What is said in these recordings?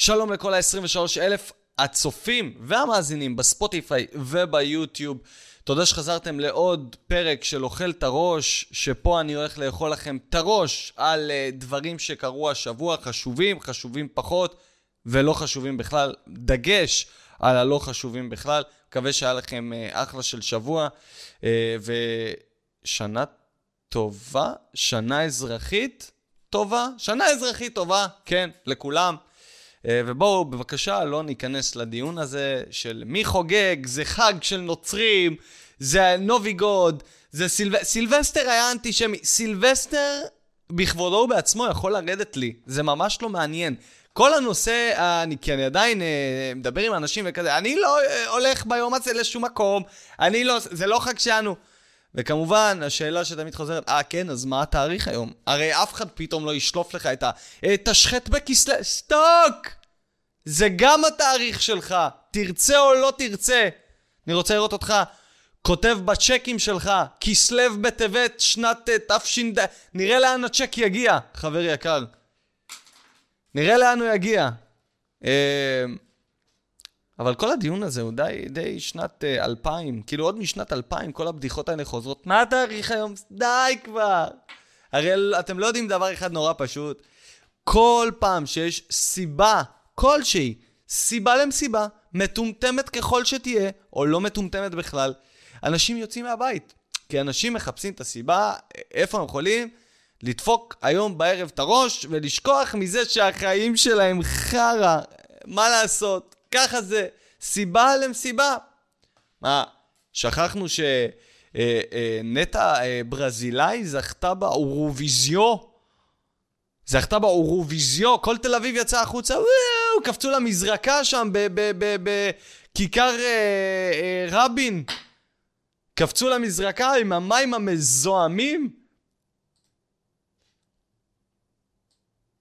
שלום לכל ה-23 אלף הצופים והמאזינים בספוטיפיי וביוטיוב. תודה שחזרתם לעוד פרק של אוכל את הראש, שפה אני הולך לאכול לכם את הראש על uh, דברים שקרו השבוע, חשובים, חשובים פחות ולא חשובים בכלל. דגש על הלא חשובים בכלל. מקווה שהיה לכם uh, אחלה של שבוע. Uh, ושנה טובה, שנה אזרחית טובה, שנה אזרחית טובה, כן, לכולם. אה, ובואו בבקשה לא ניכנס לדיון הזה של מי חוגג, זה חג של נוצרים, זה נובי גוד, זה סילב... סילבסטר היה אנטישמי. סילבסטר בכבודו ובעצמו יכול לרדת לי, זה ממש לא מעניין. כל הנושא, אני, כי אני עדיין אה, מדבר עם אנשים וכזה, אני לא אה, הולך ביום הזה לשום מקום, אני לא, זה לא חג שלנו. וכמובן, השאלה שתמיד חוזרת, אה כן, אז מה התאריך היום? הרי אף אחד פתאום לא ישלוף לך את ה... תשחט בכסלו... סטוק! זה גם התאריך שלך, תרצה או לא תרצה. אני רוצה לראות אותך כותב בצ'קים שלך, כסלו בטבת שנת אה, תש"ד... נראה לאן הצ'ק יגיע, חבר יקר. נראה לאן הוא יגיע. אה... אבל כל הדיון הזה הוא די, די שנת uh, 2000, כאילו עוד משנת 2000 כל הבדיחות האלה חוזרות. מה התאריך היום? די כבר. הרי אתם לא יודעים דבר אחד נורא פשוט. כל פעם שיש סיבה כלשהי, סיבה למסיבה, מטומטמת ככל שתהיה, או לא מטומטמת בכלל, אנשים יוצאים מהבית. כי אנשים מחפשים את הסיבה, איפה הם יכולים לדפוק היום בערב את הראש ולשכוח מזה שהחיים שלהם חרא. מה לעשות? ככה זה, סיבה למסיבה. מה, שכחנו שנטע אה, אה, ברזילאי זכתה באורוויזיו? זכתה באורוויזיו, כל תל אביב יצא החוצה, וואו, קפצו למזרקה שם בכיכר אה, רבין. קפצו למזרקה עם המים המזוהמים.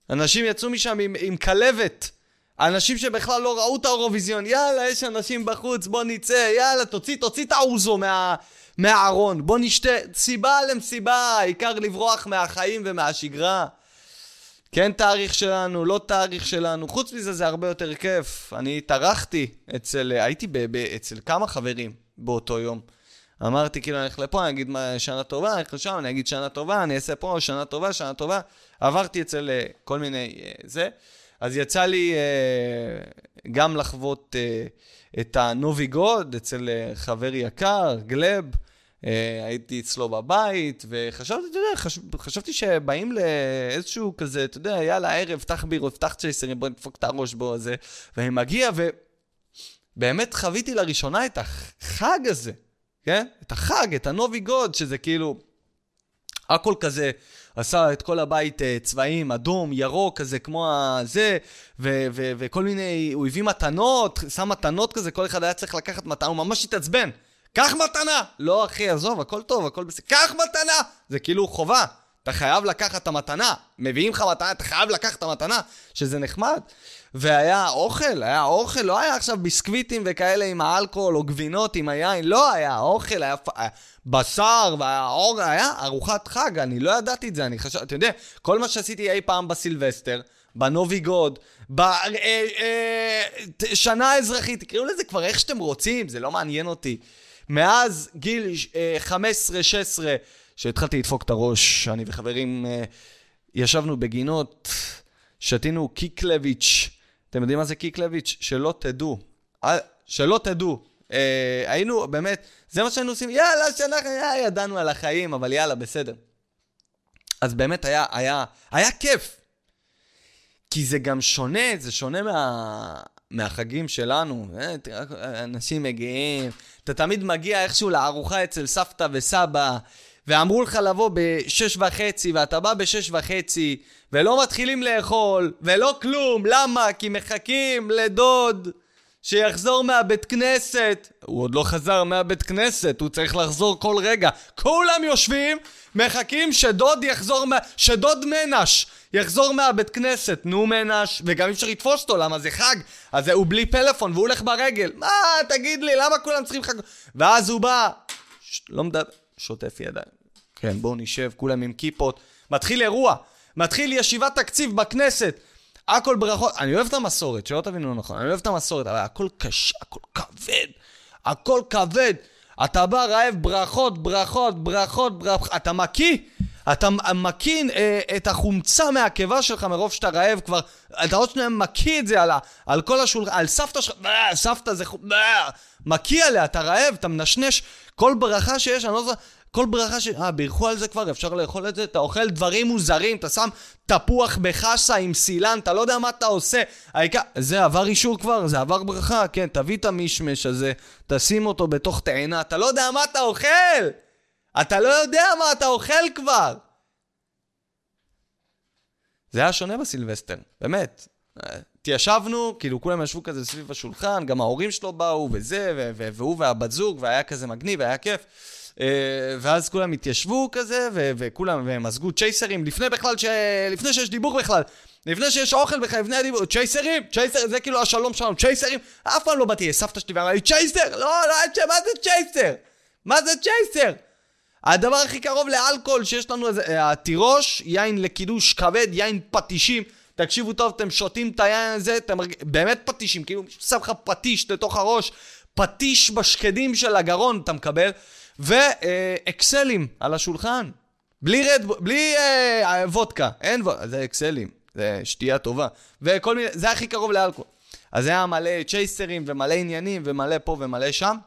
אנשים יצאו משם עם, עם כלבת. אנשים שבכלל לא ראו את האירוויזיון, יאללה, יש אנשים בחוץ, בוא נצא, יאללה, תוציא, תוציא את האוזו מה, מהארון, בוא נשתה, סיבה למסיבה, העיקר לברוח מהחיים ומהשגרה. כן תאריך שלנו, לא תאריך שלנו, חוץ מזה זה הרבה יותר כיף. אני התארחתי אצל, הייתי ב, ב, אצל כמה חברים באותו יום. אמרתי, כאילו, אני אלך לפה, אני אגיד שנה טובה, אני אלך לשם, אני אגיד שנה טובה, אני אעשה פה, שנה טובה, שנה טובה. עברתי אצל uh, כל מיני uh, זה. אז יצא לי uh, גם לחוות uh, את הנובי גוד אצל uh, חבר יקר, גלב. Uh, הייתי אצלו בבית, וחשבתי, אתה יודע, חשב, חשבתי שבאים לאיזשהו כזה, אתה יודע, יאללה, ערב, פתח בירות, פתח צ'ייסרים, בוא נדפוק את הראש בו, הזה. ואני מגיע, ובאמת חוויתי לראשונה את החג הזה, כן? את החג, את הנובי גוד, שזה כאילו, הכל כזה עשה את כל הבית אה, צבעים, אדום, ירוק, כזה כמו הזה, ו- ו- וכל מיני, הוא הביא מתנות, שם מתנות כזה, כל אחד היה צריך לקחת מתנה, הוא ממש התעצבן. קח מתנה! לא, אחי, עזוב, הכל טוב, הכל בסדר. קח מתנה! זה כאילו חובה. אתה חייב לקחת את המתנה. מביאים לך מתנה, אתה חייב לקחת את המתנה, שזה נחמד. והיה אוכל, היה אוכל, לא היה עכשיו ביסקוויטים וכאלה עם האלכוהול או גבינות עם היין, לא היה אוכל, היה, היה בשר והיה אור, היה ארוחת חג, אני לא ידעתי את זה, אני חשבתי, אתה יודע, כל מה שעשיתי אי פעם בסילבסטר, בנובי גוד, בשנה אה, אה, אזרחית, תקראו לזה כבר איך שאתם רוצים, זה לא מעניין אותי. מאז גיל אה, 15-16, שהתחלתי לדפוק את הראש, אני וחברים אה, ישבנו בגינות, שתינו קיקלביץ', אתם יודעים מה זה קיקלביץ'? שלא תדעו. אה, שלא תדעו. אה, היינו, באמת, זה מה שהיינו עושים, יאללה, שאנחנו, יאללה, ידענו על החיים, אבל יאללה, בסדר. אז באמת היה, היה, היה כיף. כי זה גם שונה, זה שונה מה, מהחגים שלנו. אה, תראה, אנשים מגיעים, אתה תמיד מגיע איכשהו לארוחה אצל סבתא וסבא, ואמרו לך לבוא בשש וחצי, ואתה בא בשש וחצי, ולא מתחילים לאכול, ולא כלום. למה? כי מחכים לדוד שיחזור מהבית כנסת. הוא עוד לא חזר מהבית כנסת, הוא צריך לחזור כל רגע. כולם יושבים, מחכים שדוד יחזור מה... שדוד מנש יחזור מהבית כנסת. נו מנש, וגם אי אפשר לתפוס אותו, למה זה חג? אז הוא בלי פלאפון והוא הולך ברגל. מה, תגיד לי, למה כולם צריכים חג... ואז הוא בא, ש... לא מדבר, שוטף ידיים. כן, בואו נשב, כולם עם כיפות. מתחיל אירוע. מתחיל ישיבת תקציב בכנסת. הכל ברכות. אני אוהב את המסורת, שלא תבינו נכון, אני אוהב את המסורת, אבל הכל קשה, הכל כבד. הכל כבד. אתה בא רעב, ברכות, ברכות, ברכות, ברכות. אתה מקיא, אתה מקיא אה, את החומצה מהקיבה שלך מרוב שאתה רעב כבר. אתה עוד שניה מקיא את זה על, על כל השולחן, על סבתא שלך, סבתא זה... בא, מקיא עליה, אתה רעב, אתה מנשנש. כל ברכה שיש, אני לא זוכר... כל ברכה ש... אה, בירכו על זה כבר, אפשר לאכול את זה? אתה אוכל דברים מוזרים, אתה שם תפוח בחסה עם סילן, אתה לא יודע מה אתה עושה. העיקר... זה עבר אישור כבר? זה עבר ברכה? כן, תביא את המישמש הזה, תשים אותו בתוך תאנה, אתה לא יודע מה אתה אוכל! אתה לא יודע מה אתה אוכל כבר! זה היה שונה בסילבסטר, באמת. התיישבנו, כאילו כולם ישבו כזה סביב השולחן, גם ההורים שלו באו וזה, והוא והבת זוג, והיה כזה מגניב, היה כיף. אה, ואז כולם התיישבו כזה, וכולם, והם מזגו צ'ייסרים, לפני בכלל, ש... לפני שיש דיבור בכלל, לפני שיש אוכל בכלל, לפני הדיבור, צ'ייסרים, צ'ייסר, זה כאילו השלום שלנו, צ'ייסרים, אף פעם לא באתי לסבתא שלי ואמרה לי, צ'ייסר, לא, לא, מה זה צ'ייסר? מה זה צ'ייסר? הדבר הכי קרוב לאלכוהול שיש לנו זה אה, התירוש, יין לקידוש כבד, יין פטישים. תקשיבו טוב, אתם שותים את היין הזה, אתם באמת פטישים, כאילו מישהו שם לך פטיש לתוך הראש, פטיש בשקדים של הגרון אתה מקבל. ואקסלים על השולחן. בלי רד, בלי אה, וודקה, אין וודקה, זה אקסלים, זה שתייה טובה. וכל מיני, זה הכי קרוב לאלכוהול. אז היה מלא צ'ייסרים ומלא עניינים ומלא פה ומלא שם.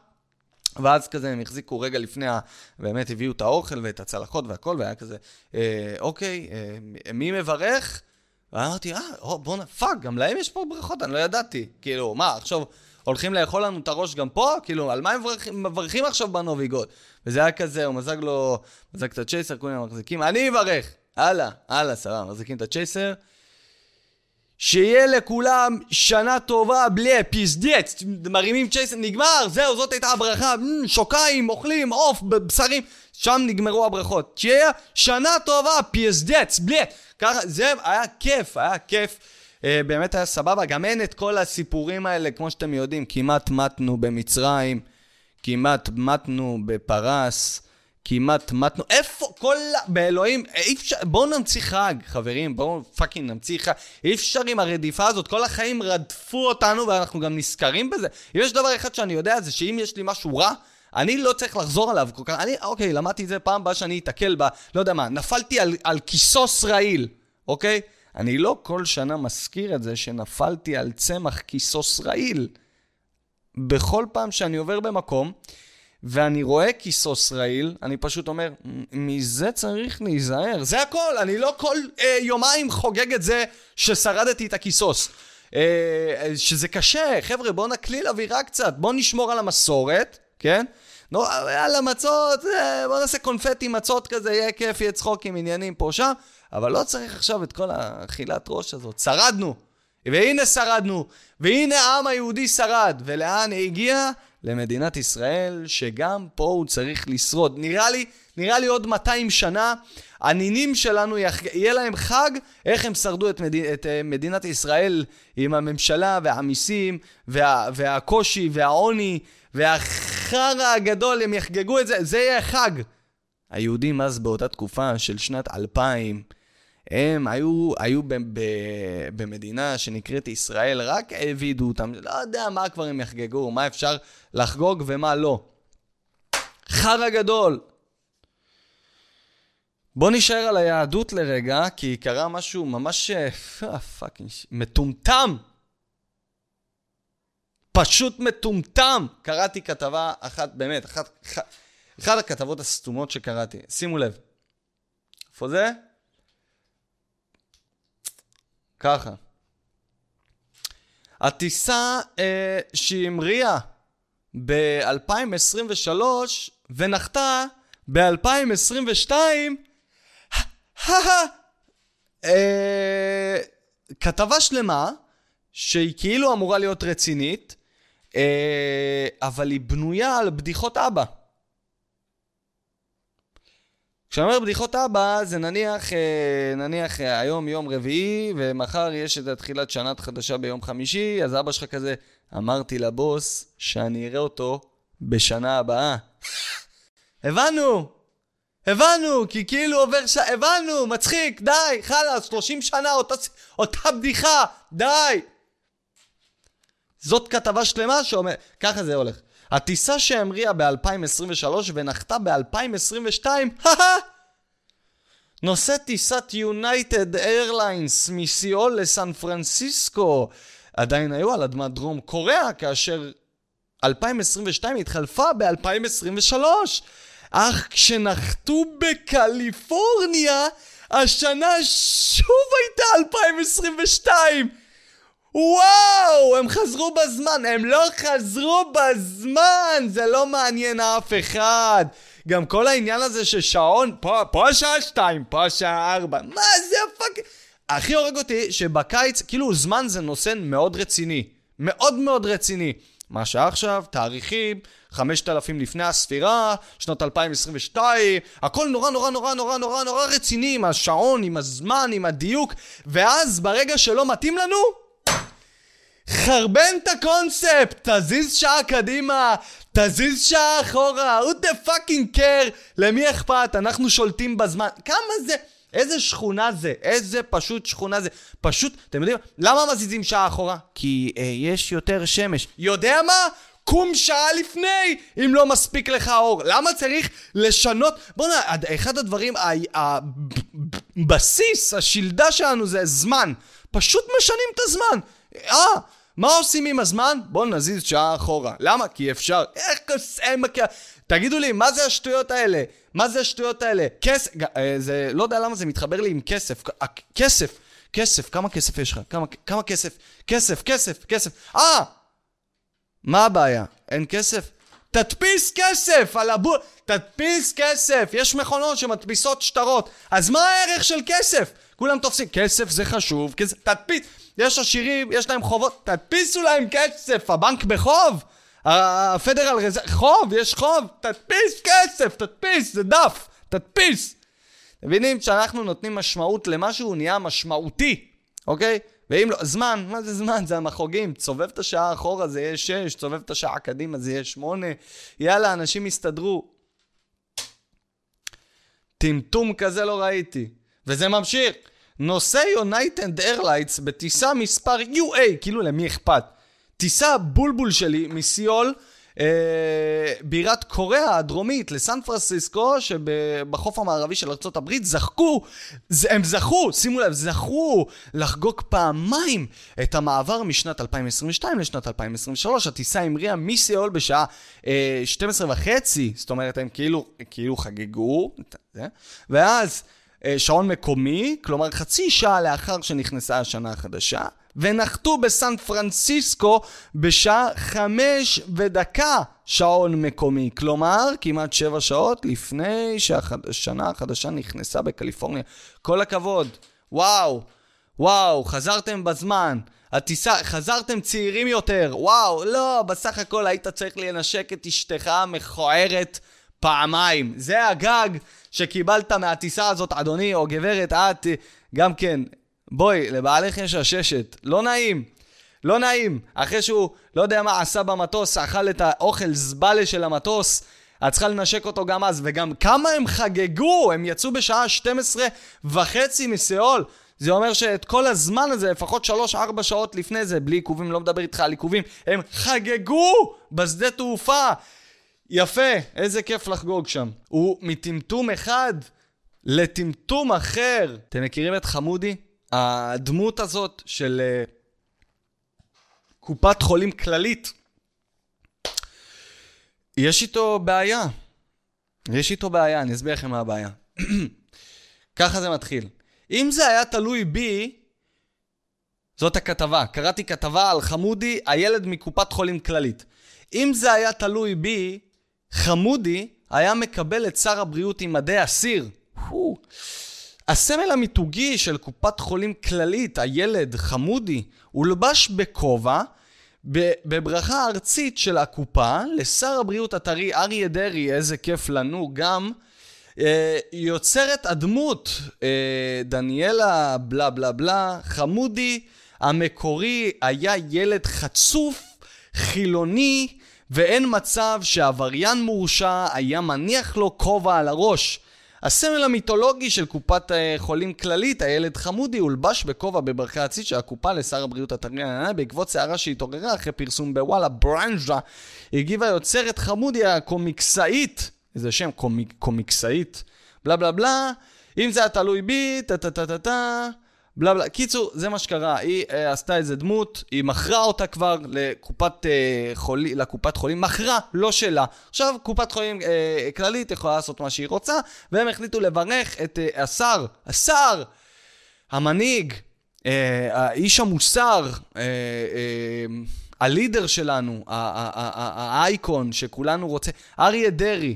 ואז כזה הם החזיקו רגע לפני, ה... באמת הביאו את האוכל ואת הצלחות והכל, והיה כזה, אה, אוקיי, אה, מי מברך? ואמרתי, אה, בואנה, fuck, גם להם יש פה ברכות, אני לא ידעתי. כאילו, מה, עכשיו... הולכים לאכול לנו את הראש גם פה? כאילו, על מה הם מברכים, עכשיו בנובי גוד? וזה היה כזה, הוא מזג לו, מזג את הצ'ייסר, כולם מחזיקים, אני אברך! הלאה, הלאה, סבבה, מחזיקים את הצ'ייסר. שיהיה לכולם שנה טובה בלי пиздец, מרימים צ'ייסר, נגמר, זהו, זאת הייתה הברכה, שותים, אוכלים, עוף, בשרים, שם נגמרו הברכות. שיהיה שנה טובה, пиздец, בלי, ככה, זה היה כיף, היה כיף. אה, באמת היה סבבה, גם אין את כל הסיפורים האלה, כמו שאתם יודעים, כמעט מתנו במצרים, כמעט מתנו בפרס, כמעט מתנו, איפה כל, באלוהים, אי אפשר, בואו נמציא חג, חברים, בואו fucking נמציא חג, אי אפשר עם הרדיפה הזאת, כל החיים רדפו אותנו ואנחנו גם נזכרים בזה. אם יש דבר אחד שאני יודע, זה שאם יש לי משהו רע, אני לא צריך לחזור עליו כל כך, אני, אוקיי, למדתי את זה פעם הבאה שאני אתקל ב... לא יודע מה, נפלתי על, על כיסוס רעיל, אוקיי? אני לא כל שנה מזכיר את זה שנפלתי על צמח כיסוס רעיל. בכל פעם שאני עובר במקום ואני רואה כיסוס רעיל, אני פשוט אומר, מזה צריך להיזהר. זה הכל, אני לא כל אה, יומיים חוגג את זה ששרדתי את הכיסוס. אה, שזה קשה, חבר'ה, בואו נקליל אווירה קצת, בואו נשמור על המסורת, כן? נו, יאללה, מצות, אה, בואו נעשה קונפטי מצות כזה, יהיה כיף, יהיה צחוק עם עניינים פה שם. אבל לא צריך עכשיו את כל האכילת ראש הזאת. שרדנו. והנה שרדנו. והנה העם היהודי שרד. ולאן הגיע? למדינת ישראל, שגם פה הוא צריך לשרוד. נראה לי, נראה לי עוד 200 שנה, הנינים שלנו, יהיה להם חג, איך הם שרדו את, מד... את אה, מדינת ישראל עם הממשלה והמיסים וה... והקושי והעוני והחרא הגדול, הם יחגגו את זה, זה יהיה חג. היהודים אז באותה תקופה של שנת 2000, הם היו, היו ב, ב, במדינה שנקראת ישראל, רק העבידו אותם, לא יודע מה כבר הם יחגגו, מה אפשר לחגוג ומה לא. חרא גדול. בוא נשאר על היהדות לרגע, כי קרה משהו ממש פאקינג אה, מטומטם. פשוט מטומטם. קראתי כתבה אחת, באמת, אחת, אחת, אחת הכתבות הסתומות שקראתי. שימו לב. איפה זה? ככה. הטיסה אה, שהמריאה ב-2023 ונחתה ב-2022, אה, כתבה שלמה שהיא כאילו אמורה להיות רצינית, אה, אבל היא בנויה על בדיחות אבא. כשאני אומר בדיחות אבא, זה נניח, אה, נניח אה, היום יום רביעי, ומחר יש את התחילת שנת חדשה ביום חמישי, אז אבא שלך כזה, אמרתי לבוס שאני אראה אותו בשנה הבאה. הבנו! הבנו, כי כאילו עובר ש... הבנו, מצחיק, די, חלאס, 30 שנה, אותה, אותה בדיחה, די. זאת כתבה שלמה שאומר, ככה זה הולך. הטיסה שהמריאה ב-2023 ונחתה ב-2022, נושא טיסת יונייטד איירליינס מסיול לסן פרנסיסקו עדיין היו על אדמת דרום קוריאה, כאשר 2022 התחלפה ב-2023. אך כשנחתו בקליפורניה, השנה שוב הייתה 2022! וואו, הם חזרו בזמן, הם לא חזרו בזמן, זה לא מעניין אף אחד. גם כל העניין הזה ששעון, פה, פה השעה שתיים, פה השעה ארבע, מה זה הפאק... הכי הורג אותי שבקיץ, כאילו זמן זה נושא מאוד רציני. מאוד מאוד רציני. מה שעכשיו, תאריכים, 5,000 לפני הספירה, שנות 2022, הכל נורא נורא נורא נורא נורא נורא רציני עם השעון, עם הזמן, עם הדיוק, ואז ברגע שלא מתאים לנו, חרבן את הקונספט, תזיז שעה קדימה, תזיז שעה אחורה, who the fucking care, למי אכפת, אנחנו שולטים בזמן, כמה זה... איזה שכונה זה, איזה פשוט שכונה זה. פשוט, אתם יודעים, למה מזיזים שעה אחורה? כי אה, יש יותר שמש. יודע מה? קום שעה לפני, אם לא מספיק לך אור. למה צריך לשנות? בוא'נה, אחד הדברים, הבסיס, השלדה שלנו זה זמן. פשוט משנים את הזמן. אה, מה עושים עם הזמן? בואו נזיז שעה אחורה. למה? כי אפשר. איך קוסם... תגידו לי, מה זה השטויות האלה? מה זה השטויות האלה? כסף, אה, זה, לא יודע למה זה מתחבר לי עם כסף. כסף, כסף, כמה כסף יש לך? כמה, כמה כסף? כסף, כסף, כסף. אה! מה הבעיה? אין כסף? תדפיס כסף על הבול... תדפיס כסף! יש מכונות שמדפיסות שטרות. אז מה הערך של כסף? כולם תופסים, כסף זה חשוב, כסף... תדפיס... יש עשירים, יש להם חובות, תדפיסו להם כסף, הבנק בחוב? הפדרל רז... חוב, יש חוב, תדפיס כסף, תדפיס, זה דף, תדפיס. מבינים? כשאנחנו נותנים משמעות למשהו, הוא נהיה משמעותי, אוקיי? ואם לא, זמן, מה זה זמן? זה המחוגים. סובב את השעה אחורה זה יהיה 6, סובב את השעה קדימה זה יהיה 8. יאללה, אנשים יסתדרו. טמטום כזה לא ראיתי. וזה ממשיך. נוסע United Airlines בטיסה מספר UA, כאילו למי אכפת? טיסה בולבול שלי מסיאול, אה, בירת קוריאה הדרומית לסן פרנסיסקו, שבחוף המערבי של ארה"ב זכו, הם זכו, שימו לב, זכו לחגוג פעמיים את המעבר משנת 2022 לשנת 2023. הטיסה המריאה מסיול בשעה אה, 12 וחצי, זאת אומרת, הם כאילו, כאילו חגגו, ואז... אה, שעון מקומי, כלומר חצי שעה לאחר שנכנסה השנה החדשה, ונחתו בסן פרנסיסקו בשעה חמש ודקה שעון מקומי. כלומר, כמעט שבע שעות לפני שהשנה החדשה נכנסה בקליפורניה. כל הכבוד. וואו, וואו, חזרתם בזמן. הטיסה, חזרתם צעירים יותר. וואו, לא, בסך הכל היית צריך לנשק את אשתך המכוערת פעמיים. זה הגג שקיבלת מהטיסה הזאת, אדוני או גברת, את גם כן. בואי, לבעלך יש עששת. לא נעים. לא נעים. אחרי שהוא, לא יודע מה עשה במטוס, אכל את האוכל זבלה של המטוס, את צריכה לנשק אותו גם אז. וגם כמה הם חגגו! הם יצאו בשעה 12 וחצי מסיאול. זה אומר שאת כל הזמן הזה, לפחות 3-4 שעות לפני זה, בלי עיכובים, לא מדבר איתך על עיכובים, הם חגגו בשדה תעופה. יפה, איזה כיף לחגוג שם. הוא מטמטום אחד לטמטום אחר. אתם מכירים את חמודי? הדמות הזאת של uh, קופת חולים כללית. יש איתו בעיה. יש איתו בעיה, אני אסביר לכם מה הבעיה. ככה זה מתחיל. אם זה היה תלוי בי, זאת הכתבה. קראתי כתבה על חמודי, הילד מקופת חולים כללית. אם זה היה תלוי בי, חמודי היה מקבל את שר הבריאות עם מדי אסיר. הסמל המיתוגי של קופת חולים כללית, הילד חמודי, הולבש בכובע בברכה ארצית של הקופה לשר הבריאות הטרי אריה דרעי, איזה כיף לנו גם. אה, יוצרת הדמות אה, דניאלה בלה בלה בלה, חמודי המקורי היה ילד חצוף, חילוני, ואין מצב שעבריין מורשע היה מניח לו כובע על הראש. הסמל המיתולוגי של קופת אה, חולים כללית, הילד חמודי, הולבש בכובע בברכי העציץ של הקופה לשר הבריאות הטרי בעקבות סערה שהתעוררה אחרי פרסום בוואלה ברנז'ה. הגיבה יוצרת חמודי הקומיקסאית, איזה שם, קומיק, קומיקסאית, בלה בלה בלה, אם זה היה תלוי בי, טה טה טה טה טה בלה בלה. קיצור, זה מה שקרה. היא uh, עשתה איזה דמות, היא מכרה אותה כבר לקופת, uh, חולי, לקופת חולים, מכרה, לא שלה. עכשיו, קופת חולים uh, כללית יכולה לעשות מה שהיא רוצה, והם החליטו לברך את uh, השר, השר, המנהיג, uh, האיש המוסר, uh, uh, הלידר שלנו, האייקון שכולנו רוצה, אריה דרעי.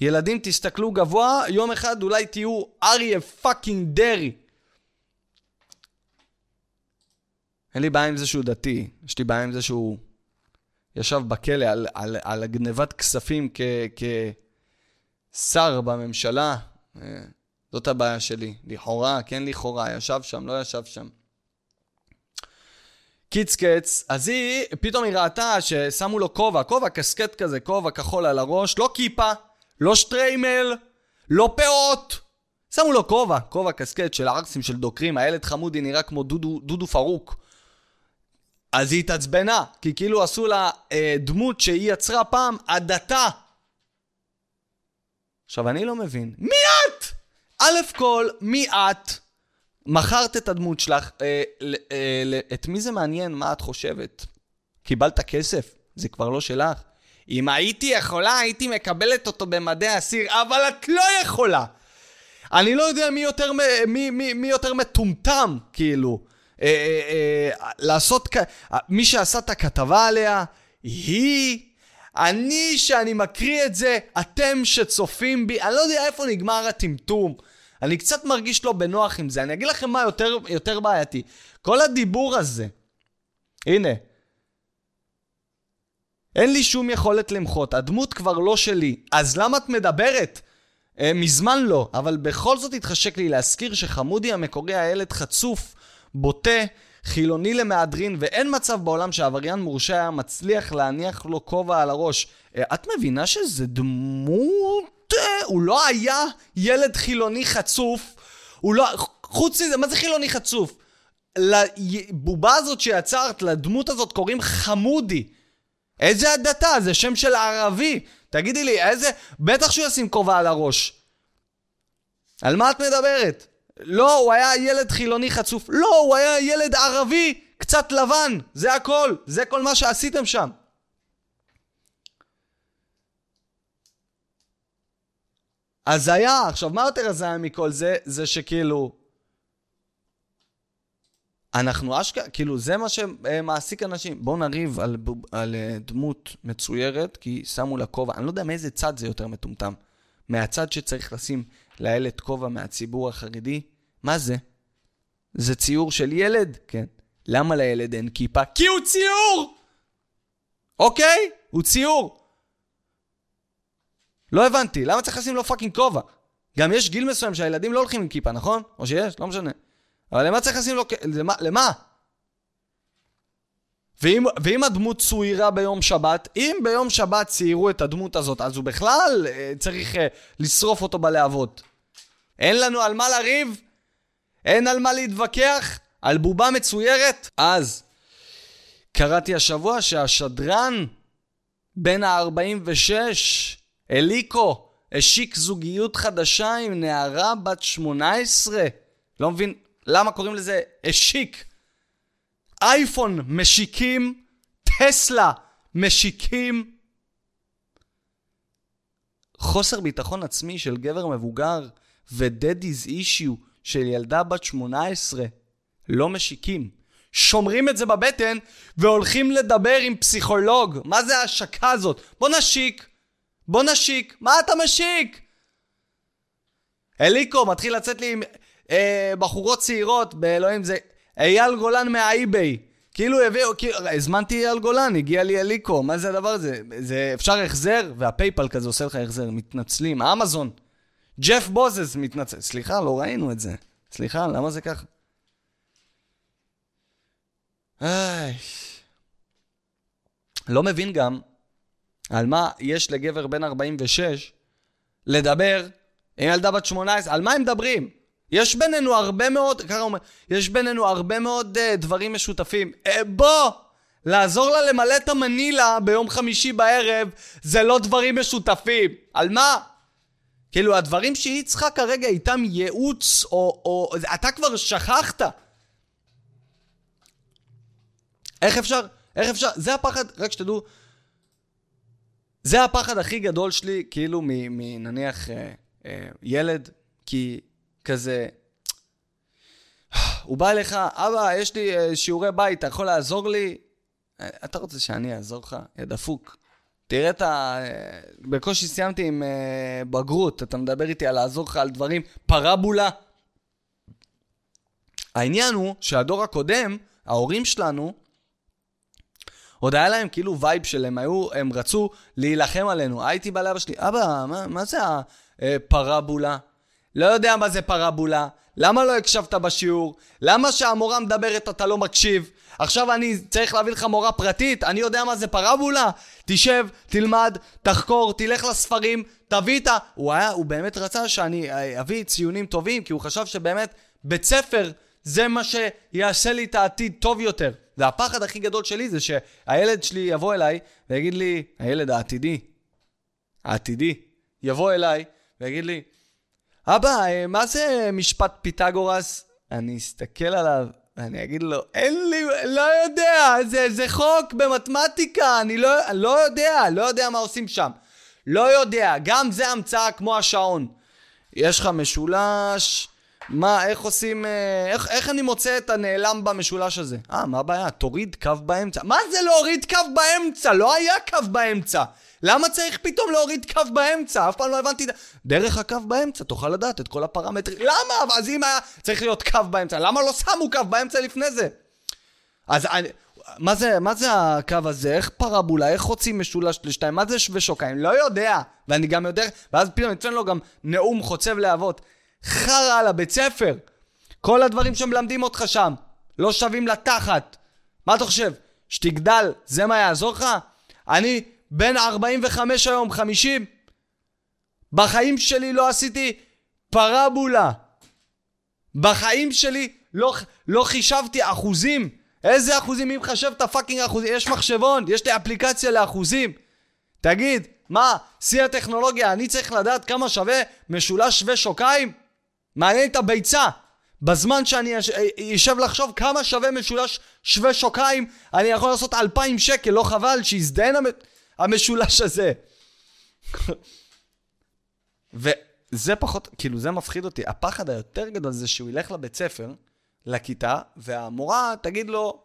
ילדים, תסתכלו גבוה, יום אחד אולי תהיו אריה פאקינג דרעי. אין לי בעיה עם זה שהוא דתי, יש לי בעיה עם זה שהוא ישב בכלא על, על, על גנבת כספים כ, כשר בממשלה. אה, זאת הבעיה שלי. לכאורה, כן לכאורה, ישב שם, לא ישב שם. קיץ קץ, אז היא, פתאום היא ראתה ששמו לו כובע, כובע קסקט כזה, כובע כחול על הראש, לא כיפה, לא שטריימל, לא פאות. שמו לו כובע, כובע קסקט של ערסים של דוקרים, הילד חמודי נראה כמו דודו, דודו פרוק. אז היא התעצבנה, כי כאילו עשו לה אה, דמות שהיא יצרה פעם, הדתה. עכשיו, אני לא מבין. מי את? א' כל, מי את? מכרת את הדמות שלך, אה, אה, את מי זה מעניין? מה את חושבת? קיבלת כסף, זה כבר לא שלך. אם הייתי יכולה, הייתי מקבלת אותו במדי אסיר, אבל את לא יכולה. אני לא יודע מי יותר, מי, מי, מי יותר מטומטם, כאילו. אה, אה, אה, לעשות, מי שעשה את הכתבה עליה, היא, אני שאני מקריא את זה, אתם שצופים בי, אני לא יודע איפה נגמר הטמטום. אני קצת מרגיש לא בנוח עם זה. אני אגיד לכם מה יותר, יותר בעייתי. כל הדיבור הזה, הנה, אין לי שום יכולת למחות, הדמות כבר לא שלי, אז למה את מדברת? אה, מזמן לא, אבל בכל זאת התחשק לי להזכיר שחמודי המקורי הילד חצוף בוטה, חילוני למהדרין, ואין מצב בעולם שעבריין מורשע היה מצליח להניח לו כובע על הראש. אה, את מבינה שזה דמות... אה, הוא לא היה ילד חילוני חצוף. הוא לא... חוץ מזה, מה זה חילוני חצוף? לבובה הזאת שיצרת, לדמות הזאת קוראים חמודי. איזה הדתה? זה שם של ערבי. תגידי לי, איזה... בטח שהוא ישים כובע על הראש. על מה את מדברת? לא, הוא היה ילד חילוני חצוף. לא, הוא היה ילד ערבי, קצת לבן. זה הכל. זה כל מה שעשיתם שם. הזיה, עכשיו מה יותר הזיה מכל זה? זה שכאילו... אנחנו אשכרה, כאילו זה מה שמעסיק אנשים. בואו נריב על, על אה, דמות מצוירת, כי שמו לה כובע. אני לא יודע מאיזה צד זה יותר מטומטם. מהצד שצריך לשים לילד כובע מהציבור החרדי, מה זה? זה ציור של ילד? כן. למה לילד אין כיפה? כי הוא ציור! אוקיי? הוא ציור. לא הבנתי, למה צריך לשים לו fucking כובע? גם יש גיל מסוים שהילדים לא הולכים עם כיפה, נכון? או שיש? לא משנה. אבל למה צריך לשים לו... למה? למה? ואם, ואם הדמות צוירה ביום שבת, אם ביום שבת ציירו את הדמות הזאת, אז הוא בכלל אה, צריך אה, לשרוף אותו בלהבות. אין לנו על מה לריב, אין על מה להתווכח, על בובה מצוירת. אז, קראתי השבוע שהשדרן בן ה-46, אליקו, השיק זוגיות חדשה עם נערה בת 18. לא מבין למה קוראים לזה השיק. אייפון משיקים, טסלה משיקים. חוסר ביטחון עצמי של גבר מבוגר ו-Daddy's issue של ילדה בת 18 לא משיקים. שומרים את זה בבטן והולכים לדבר עם פסיכולוג. מה זה ההשקה הזאת? בוא נשיק. בוא נשיק. מה אתה משיק? אליקו מתחיל לצאת לי עם אה, בחורות צעירות, באלוהים זה... אייל גולן מהאי-ביי. כאילו הביאו, כאילו, הזמנתי אייל גולן, הגיע לי אליקו, מה זה הדבר הזה? זה אפשר החזר? והפייפל כזה עושה לך החזר, מתנצלים, אמזון. ג'ף בוזס מתנצל, סליחה, לא ראינו את זה. סליחה, למה זה ככה? איי. לא מבין גם על מה יש לגבר בן 46 לדבר עם ילדה בת 18, על מה הם מדברים? יש בינינו הרבה מאוד, ככה אומר, יש בינינו הרבה מאוד uh, דברים משותפים. Uh, בוא! לעזור לה למלא את המנילה ביום חמישי בערב, זה לא דברים משותפים. על מה? כאילו, הדברים שהיא צריכה כרגע איתם ייעוץ, או, או... אתה כבר שכחת. איך אפשר? איך אפשר? זה הפחד, רק שתדעו, זה הפחד הכי גדול שלי, כאילו, מנניח אה, אה, ילד, כי כזה... הוא בא אליך, אבא, יש לי אה, שיעורי בית, אתה יכול לעזור לי? אה, אתה רוצה שאני אעזור לך? יא דפוק. תראה את ה... אה, בקושי סיימתי עם אה, בגרות, אתה מדבר איתי על לעזור לך על דברים, פרבולה. העניין הוא שהדור הקודם, ההורים שלנו, עוד היה להם כאילו vibe שלהם, היו, הם רצו להילחם עלינו. הייתי בא לאבא שלי, אבא, מה, מה זה הפרבולה? לא יודע מה זה פרבולה. למה לא הקשבת בשיעור? למה שהמורה מדברת אתה לא מקשיב? עכשיו אני צריך להביא לך מורה פרטית? אני יודע מה זה פרבולה? תשב, תלמד, תחקור, תלך לספרים, תביא את ה... הוא היה, הוא באמת רצה שאני אביא ציונים טובים, כי הוא חשב שבאמת בית ספר זה מה שיעשה לי את העתיד טוב יותר. והפחד הכי גדול שלי זה שהילד שלי יבוא אליי ויגיד לי, הילד העתידי, העתידי, יבוא אליי ויגיד לי, אבא, אה, מה זה משפט פיתגורס? אני אסתכל עליו, ואני אגיד לו, אין לי, לא יודע, זה, זה חוק במתמטיקה, אני לא, לא יודע, לא יודע מה עושים שם. לא יודע, גם זה המצאה כמו השעון. יש לך משולש, מה, איך עושים, אה, איך, איך אני מוצא את הנעלם במשולש הזה? אה, מה הבעיה? תוריד קו באמצע. מה זה להוריד קו באמצע? לא היה קו באמצע. למה צריך פתאום להוריד קו באמצע? אף פעם לא הבנתי... דרך הקו באמצע תוכל לדעת את כל הפרמטרים. למה? אז אם היה צריך להיות קו באמצע, למה לא שמו קו באמצע לפני זה? אז אני... מה זה, מה זה הקו הזה? איך פרבולה? איך חוצים משולש לשתיים? מה זה שווה שוקיים? לא יודע. ואני גם יודע... ואז פתאום יצא לו גם נאום חוצב להבות. חרא על הבית ספר. כל הדברים שמלמדים אותך שם לא שווים לתחת. מה אתה חושב? שתגדל, זה מה יעזור לך? אני בן 45 היום, 50. בחיים שלי לא עשיתי פרבולה. בחיים שלי לא, לא חישבתי אחוזים. איזה אחוזים? מי מחשב את הפאקינג אחוזים? יש מחשבון, יש לי אפליקציה לאחוזים. תגיד, מה, שיא הטכנולוגיה, אני צריך לדעת כמה שווה משולש שווה שוקיים? מעניין את הביצה. בזמן שאני אשב לחשוב כמה שווה משולש שווה שוקיים, אני יכול לעשות אלפיים שקל, לא חבל שיזדיין המשולש הזה. וזה פחות, כאילו זה מפחיד אותי. הפחד היותר גדול זה שהוא ילך לבית ספר, לכיתה, והמורה תגיד לו,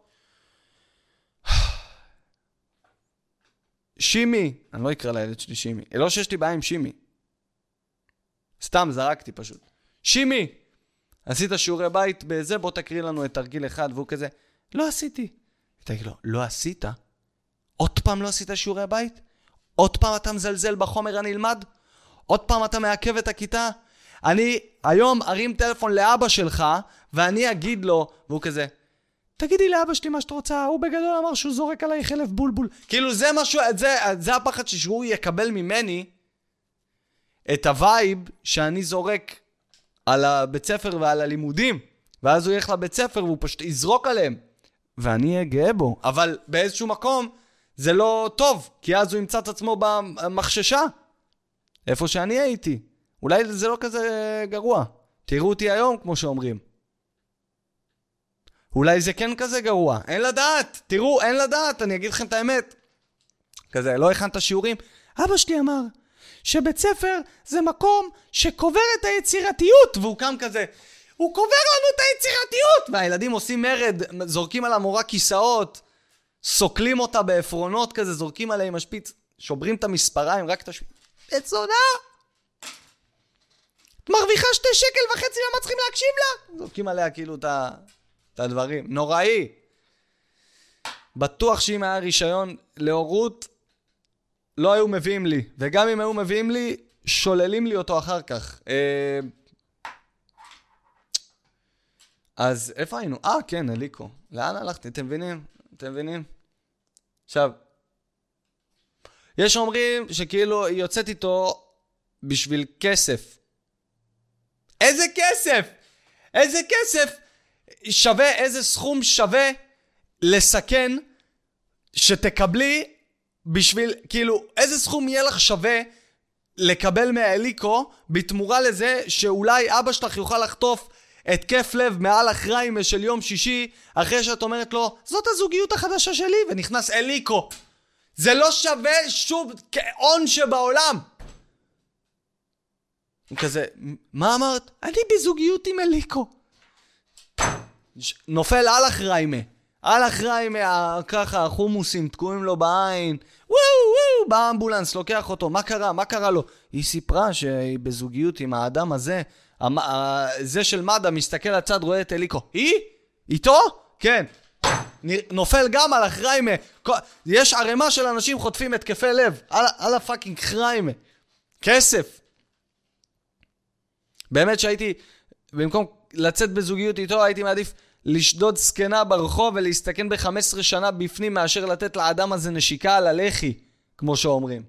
שימי, אני לא אקרא לילד שלי שימי, לא שיש לי בעיה עם שימי. סתם זרקתי פשוט. שימי, עשית שיעורי בית בזה, בוא תקריא לנו את תרגיל אחד, והוא כזה, לא עשיתי. תגיד לו, לא עשית? עוד פעם לא עשית שיעורי בית? עוד פעם אתה מזלזל בחומר הנלמד? עוד פעם אתה מעכב את הכיתה? אני היום ארים טלפון לאבא שלך, ואני אגיד לו, והוא כזה, תגידי לאבא שלי מה שאת רוצה, הוא בגדול אמר שהוא זורק עליי חלב בולבול. כאילו זה משהו, זה, זה הפחד שהוא יקבל ממני את ה vibe שאני זורק על הבית ספר ועל הלימודים. ואז הוא ילך לבית ספר והוא פשוט יזרוק עליהם. ואני אהיה גאה בו. אבל באיזשהו מקום זה לא טוב, כי אז הוא ימצא את עצמו במחששה. איפה שאני הייתי. אולי זה לא כזה גרוע. תראו אותי היום, כמו שאומרים. אולי זה כן כזה גרוע. אין לדעת. תראו, אין לדעת, אני אגיד לכם את האמת. כזה, לא הכנת שיעורים. אבא שלי אמר שבית ספר זה מקום שקובר את היצירתיות. והוא קם כזה, הוא קובר לנו את היצירתיות! והילדים עושים מרד, זורקים על המורה כיסאות. סוקלים אותה בעפרונות כזה, זורקים עליה עם השפיץ, שוברים את המספריים, רק את השפיץ. את זונה! את מרוויחה שתי שקל וחצי, למה צריכים להקשיב לה? זורקים עליה כאילו את הדברים. נוראי. בטוח שאם היה רישיון להורות, לא היו מביאים לי. וגם אם היו מביאים לי, שוללים לי אותו אחר כך. אה... אז איפה היינו? אה, כן, אליקו. לאן הלכתי? אתם מבינים? אתם מבינים? עכשיו, יש אומרים שכאילו היא יוצאת איתו בשביל כסף. איזה כסף? איזה כסף שווה, איזה סכום שווה לסכן שתקבלי בשביל, כאילו, איזה סכום יהיה לך שווה לקבל מהאליקו בתמורה לזה שאולי אבא שלך יוכל לחטוף התקף לב מעל החריימה של יום שישי אחרי שאת אומרת לו, זאת הזוגיות החדשה שלי, ונכנס אליקו. זה לא שווה שוב הון שבעולם. הוא כזה, מה אמרת? אני בזוגיות עם אליקו. נופל על החריימה. על החריימה, ככה, החומוסים תקועים לו בעין. וואו וואו, באמבולנס, לוקח אותו, מה קרה? מה קרה לו? היא סיפרה שהיא בזוגיות עם האדם הזה. זה של מד"א מסתכל לצד, רואה את אליקו. היא? איתו? כן. נופל גם על החריימה. יש ערימה של אנשים חוטפים התקפי לב. על, על הפאקינג חריימה. כסף. באמת שהייתי, במקום לצאת בזוגיות איתו, הייתי מעדיף לשדוד זקנה ברחוב ולהסתכן ב-15 שנה בפנים מאשר לתת לאדם הזה נשיקה על הלחי, כמו שאומרים.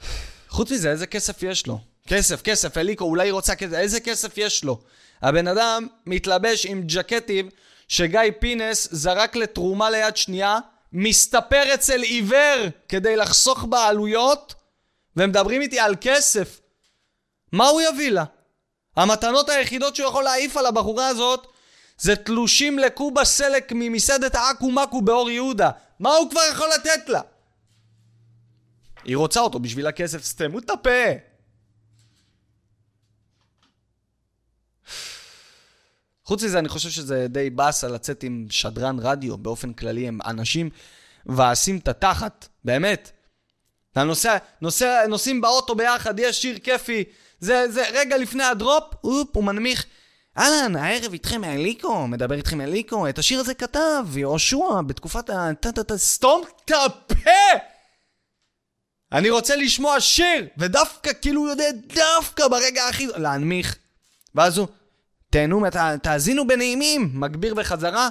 חוץ מזה, איזה כסף יש לו? כסף, כסף, אליקו, אולי היא רוצה כסף, איזה כסף יש לו? הבן אדם מתלבש עם ג'קטים שגיא פינס זרק לתרומה ליד שנייה, מסתפר אצל עיוור כדי לחסוך בעלויות, ומדברים איתי על כסף. מה הוא יביא לה? המתנות היחידות שהוא יכול להעיף על הבחורה הזאת זה תלושים לקובה סלק ממסעדת עכו מקו באור יהודה. מה הוא כבר יכול לתת לה? היא רוצה אותו בשביל הכסף, סתמו את הפה. חוץ מזה, אני חושב שזה די באסה לצאת עם שדרן רדיו באופן כללי, הם אנשים מבאסים את התחת, באמת. אתה נוסע, נוסע, נוסעים באוטו ביחד, יש שיר כיפי, זה, זה רגע לפני הדרופ, אופ, הוא מנמיך. אהלן, הערב איתכם מאליקו, מדבר איתכם מאליקו, את השיר הזה כתב יהושע בתקופת ה... טה-טה-טה, סתום את הפה! אני רוצה לשמוע שיר, ודווקא, כאילו הוא יודע דווקא ברגע הכי... להנמיך. ואז הוא... תהנו, תאזינו בנעימים, מגביר בחזרה.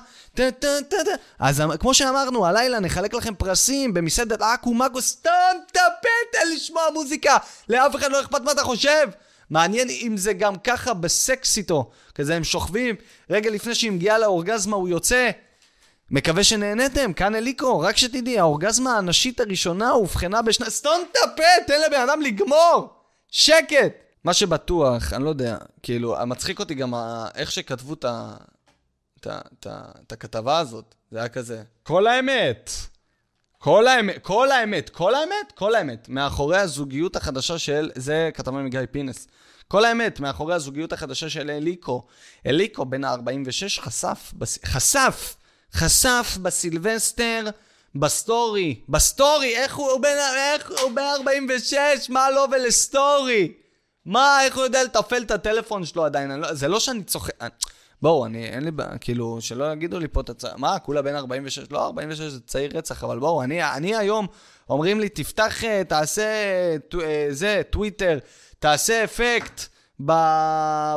אז כמו שאמרנו, הלילה נחלק לכם פרסים במסעדת עכו מגו, סתם תפה, תן לשמוע מוזיקה. לאף אחד לא אכפת מה אתה חושב. מעניין אם זה גם ככה בסקס איתו. כזה הם שוכבים, רגע לפני שהיא מגיעה לאורגזמה הוא יוצא. מקווה שנהנתם, כאן אליקו, רק שתדעי, האורגזמה הנשית הראשונה אובחנה בשנה... סתום את הפה, תן לבן אדם לגמור! שקט! מה שבטוח, אני לא יודע, כאילו, מצחיק אותי גם איך שכתבו את הכתבה הזאת. זה היה כזה, כל האמת. כל האמת, כל האמת, כל האמת, כל האמת. מאחורי הזוגיות החדשה של, זה כתבה מגיא פינס. כל האמת, מאחורי הזוגיות החדשה של אליקו. אליקו, בן ה-46, חשף, בס... חשף, חשף בסילבסטר, בסטורי, בסטורי, איך הוא, הוא בן, איך הוא בן 46, מה לו ולסטורי? מה, איך הוא יודע לתפעל את הטלפון שלו עדיין? לא, זה לא שאני צוחק... בואו, אני, אין לי בעיה, כאילו, שלא יגידו לי פה את הצ... מה, כולה בין 46? לא, 46 זה צעיר רצח, אבל בואו, אני, אני היום, אומרים לי, תפתח, אה, תעשה, ט, אה, זה, טוויטר, תעשה אפקט. ב,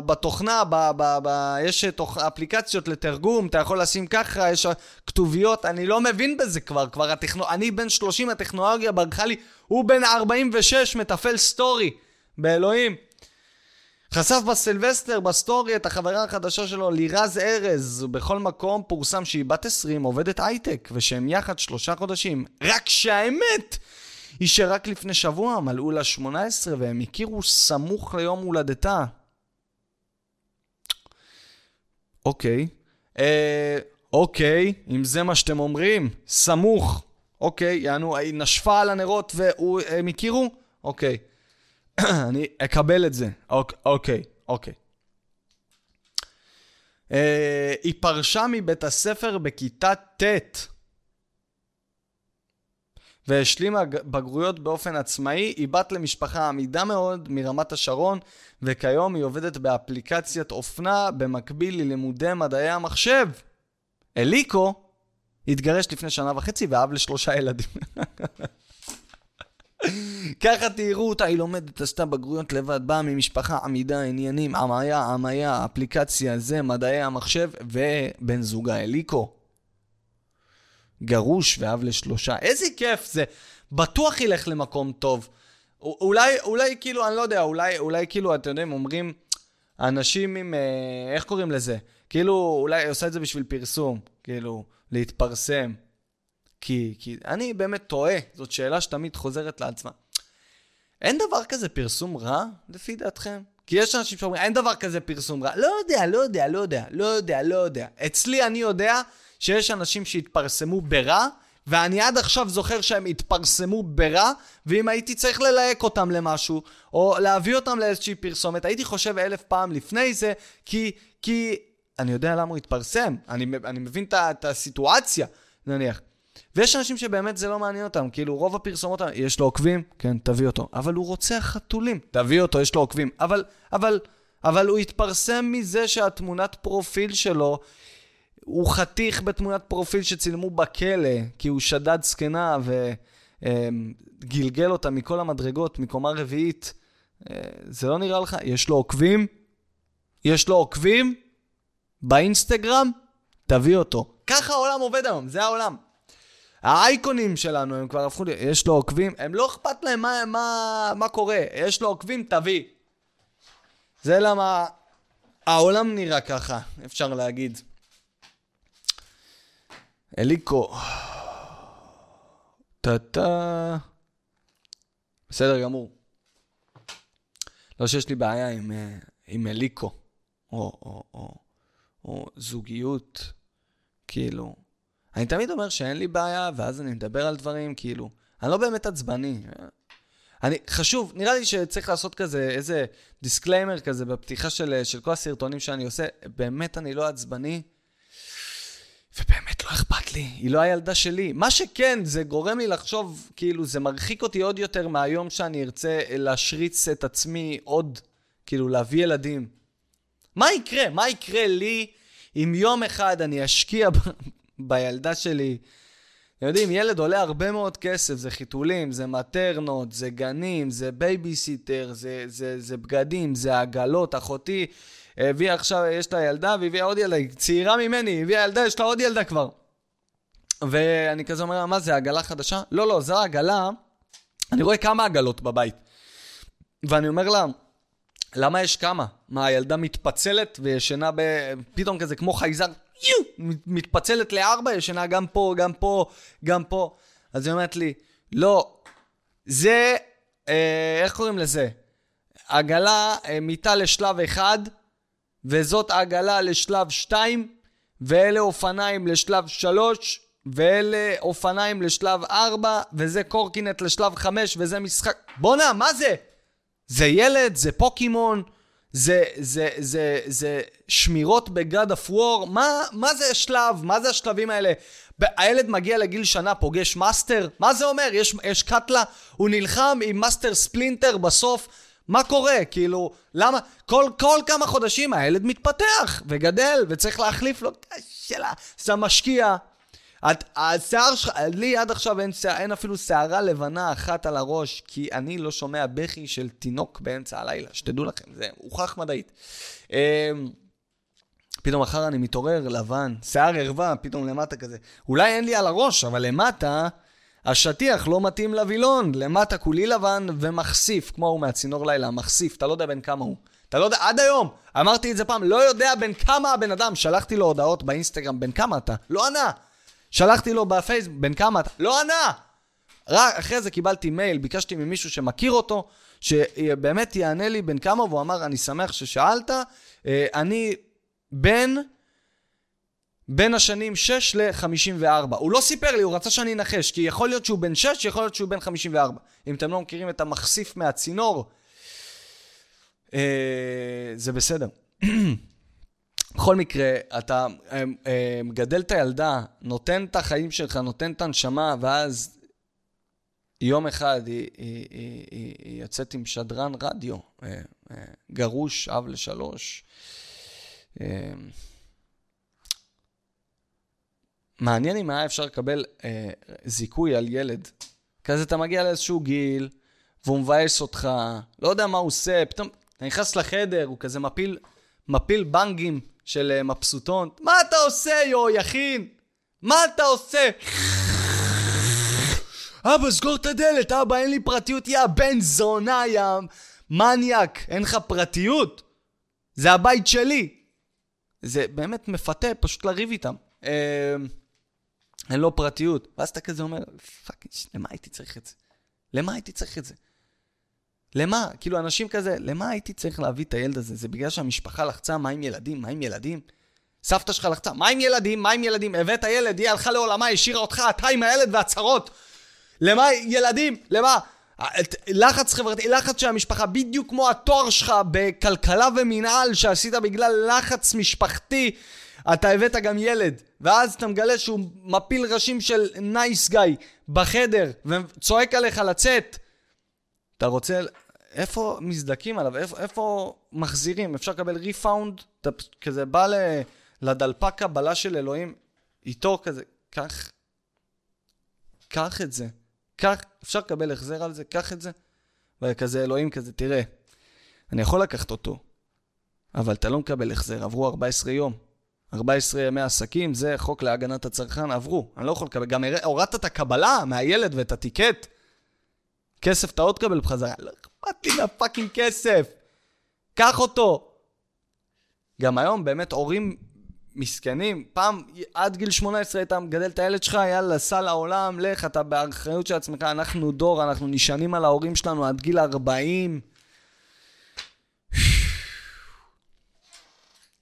בתוכנה, ב, ב, ב, יש תוכ, אפליקציות לתרגום, אתה יכול לשים ככה, יש כתוביות, אני לא מבין בזה כבר, כבר הטכנו... אני בן 30, הטכנולוגיה ברחה לי, הוא בן 46, מתפעל סטורי. באלוהים. חשף בסילבסטר, בסטורי, את החברה החדשה שלו, לירז ארז. בכל מקום פורסם שהיא בת 20, עובדת הייטק, ושהם יחד שלושה חודשים. רק שהאמת היא שרק לפני שבוע מלאו לה 18 והם הכירו סמוך ליום הולדתה. אוקיי. אה, אוקיי, אם זה מה שאתם אומרים, סמוך. אוקיי, יענו, היא נשפה על הנרות והם הכירו? אוקיי. אני אקבל את זה. אוקיי, אוקיי. Uh, היא פרשה מבית הספר בכיתה ט' והשלימה בגרויות באופן עצמאי. היא בת למשפחה עמידה מאוד מרמת השרון, וכיום היא עובדת באפליקציית אופנה במקביל ללימודי מדעי המחשב. אליקו התגרש לפני שנה וחצי ואב לשלושה ילדים. ככה תראו אותה, היא לומדת, עשתה בגרויות לבד, באה ממשפחה עמידה, עניינים, עמיה, עמיה, אפליקציה, זה, מדעי המחשב, ובן זוגה אליקו. גרוש ואב לשלושה. איזה כיף זה. בטוח ילך למקום טוב. אולי, אולי כאילו, אני לא יודע, אולי, אולי כאילו, אתם יודעים, אומרים, אנשים עם, אה, איך קוראים לזה? כאילו, אולי היא עושה את זה בשביל פרסום, כאילו, להתפרסם. כי, כי אני באמת טועה, זאת שאלה שתמיד חוזרת לעצמה. אין דבר כזה פרסום רע, לפי דעתכם? כי יש אנשים שאומרים, אין דבר כזה פרסום רע. לא יודע, לא יודע, לא יודע, לא יודע, לא יודע. אצלי אני יודע שיש אנשים שהתפרסמו ברע, ואני עד עכשיו זוכר שהם התפרסמו ברע, ואם הייתי צריך ללהק אותם למשהו, או להביא אותם לאיזושהי פרסומת, הייתי חושב אלף פעם לפני זה, כי, כי אני יודע למה הוא התפרסם, אני, אני מבין את הסיטואציה, נניח. ויש אנשים שבאמת זה לא מעניין אותם, כאילו רוב הפרסומות, יש לו עוקבים? כן, תביא אותו. אבל הוא רוצח חתולים, תביא אותו, יש לו עוקבים. אבל, אבל, אבל הוא התפרסם מזה שהתמונת פרופיל שלו הוא חתיך בתמונת פרופיל שצילמו בכלא, כי הוא שדד זקנה וגלגל אותה מכל המדרגות, מקומה רביעית. אה, זה לא נראה לך? יש לו עוקבים? יש לו עוקבים? באינסטגרם? תביא אותו. ככה העולם עובד היום, זה העולם. האייקונים שלנו, הם כבר הפכו, יש לו עוקבים, הם לא אכפת להם מה, מה, מה קורה, יש לו עוקבים, תביא. זה למה העולם נראה ככה, אפשר להגיד. אליקו. טה-טה. בסדר גמור. לא שיש לי בעיה עם, אה, עם אליקו, או, או, או, או זוגיות, כאילו. אני תמיד אומר שאין לי בעיה, ואז אני מדבר על דברים, כאילו, אני לא באמת עצבני. אני, חשוב, נראה לי שצריך לעשות כזה, איזה disclaimer כזה בפתיחה של, של כל הסרטונים שאני עושה. באמת אני לא עצבני, ובאמת לא אכפת לי, היא לא הילדה שלי. מה שכן, זה גורם לי לחשוב, כאילו, זה מרחיק אותי עוד יותר מהיום שאני ארצה להשריץ את עצמי עוד, כאילו, להביא ילדים. מה יקרה? מה יקרה לי אם יום אחד אני אשקיע בילדה שלי. יודעים, ילד עולה הרבה מאוד כסף, זה חיתולים, זה מטרנות, זה גנים, זה בייביסיטר, זה, זה, זה בגדים, זה עגלות. אחותי הביאה עכשיו, יש לה ילדה והביאה עוד ילדה, היא צעירה ממני, הביאה ילדה, יש לה עוד ילדה כבר. ואני כזה אומר לה, מה זה, עגלה חדשה? לא, לא, זו עגלה, אני רואה כמה עגלות בבית. ואני אומר לה, למה יש כמה? מה, הילדה מתפצלת וישנה ב... פתאום כזה כמו חייזר, יו, מתפצלת לארבע, ישנה גם פה, גם פה, גם פה. אז היא אומרת לי, לא, זה, אה, איך קוראים לזה? עגלה, אה, מיטה לשלב אחד, וזאת עגלה לשלב שתיים, ואלה אופניים לשלב שלוש, ואלה אופניים לשלב ארבע, וזה קורקינט לשלב חמש, וזה משחק... בואנה, מה זה? זה ילד, זה פוקימון, זה, זה, זה, זה שמירות ב God of War, מה, מה זה השלב? מה זה השלבים האלה? הילד מגיע לגיל שנה, פוגש master? מה זה אומר? יש, יש קאטלה? הוא נלחם עם מאסטר ספלינטר בסוף? מה קורה? כאילו, למה? כל, כל כמה חודשים הילד מתפתח וגדל וצריך להחליף לו, שאלה, זה משקיע. השיער שלך, לי עד עכשיו אין, אין אפילו שערה לבנה אחת על הראש, כי אני לא שומע בכי של תינוק באמצע הלילה, שתדעו לכם, זה הוכח מדעית. אמ, פתאום מחר אני מתעורר לבן, שיער ערווה, פתאום למטה כזה. אולי אין לי על הראש, אבל למטה, השטיח לא מתאים לווילון. למטה כולי לבן ומחשיף, כמו הוא מהצינור לילה, מחשיף, אתה לא יודע בין כמה הוא. אתה לא יודע, עד היום, אמרתי את זה פעם, לא יודע בין כמה הבן אדם, שלחתי לו הודעות באינסטגרם, בין כמה אתה? לא ענה. שלחתי לו בפייסבוק, בן כמה אתה? לא ענה! רק אחרי זה קיבלתי מייל, ביקשתי ממישהו שמכיר אותו, שבאמת יענה לי בן כמה, והוא אמר, אני שמח ששאלת, אה, אני בן... בין השנים 6 ל-54. הוא לא סיפר לי, הוא רצה שאני אנחש, כי יכול להיות שהוא בן 6, יכול להיות שהוא בן 54. אם אתם לא מכירים את המחשיף מהצינור, אה, זה בסדר. בכל מקרה, אתה אה, אה, מגדל את הילדה, נותן את החיים שלך, נותן את הנשמה, ואז יום אחד היא, היא, היא, היא, היא יוצאת עם שדרן רדיו, אה, גרוש, אב לשלוש. מעניין אם היה אפשר לקבל אה, זיכוי על ילד. כזה אתה מגיע לאיזשהו גיל, והוא מבאס אותך, לא יודע מה הוא עושה, פתאום אתה נכנס לחדר, הוא כזה מפיל, מפיל בנגים של אה, מבסוטון. מה אתה עושה, יו, יכין? מה אתה עושה? אבא, סגור את הדלת, אבא, אין לי פרטיות, יא בן זונה, יא מניאק, אין לך פרטיות? זה הבית שלי. זה באמת מפתה פשוט לריב איתם. אה, אין לו פרטיות. ואז אתה כזה אומר, fuck, למה הייתי צריך את זה? למה הייתי צריך את זה? למה? כאילו, אנשים כזה, למה הייתי צריך להביא את הילד הזה? זה בגלל שהמשפחה לחצה, מה עם ילדים? מה עם ילדים? סבתא שלך לחצה, מה עם ילדים? מה עם ילדים? הבאת ילד, היא הלכה לעולמה, השאירה אותך, אתה עם הילד והצהרות. למה ילדים? למה? לחץ חברתי, לחץ של המשפחה, בדיוק כמו התואר שלך בכלכלה ומינהל שעשית בגלל לחץ משפחתי, אתה הבאת גם ילד, ואז אתה מגלה שהוא מפיל ראשים של nice guy בחדר וצועק עליך לצאת. אתה רוצה... איפה מזדכים עליו? איפה, איפה מחזירים? אפשר לקבל refund? אתה כזה בא ל, לדלפק קבלה של אלוהים, איתו כזה, קח, קח את זה. קח, אפשר לקבל החזר על זה, קח את זה. וכזה אלוהים כזה, תראה, אני יכול לקחת אותו, אבל אתה לא מקבל החזר, עברו 14 יום. 14 ימי עסקים, זה חוק להגנת הצרכן, עברו. אני לא יכול לקבל, גם הורדת את הקבלה מהילד ואת הטיקט. כסף אתה עוד תקבל בחזרה. אכפת לי מהפאקינג כסף. קח אותו. גם היום באמת הורים מסכנים. פעם, עד גיל 18 היית מגדל את הילד שלך, יאללה, סע לעולם, לך, אתה באחריות של עצמך, אנחנו דור, אנחנו נשענים על ההורים שלנו עד גיל 40.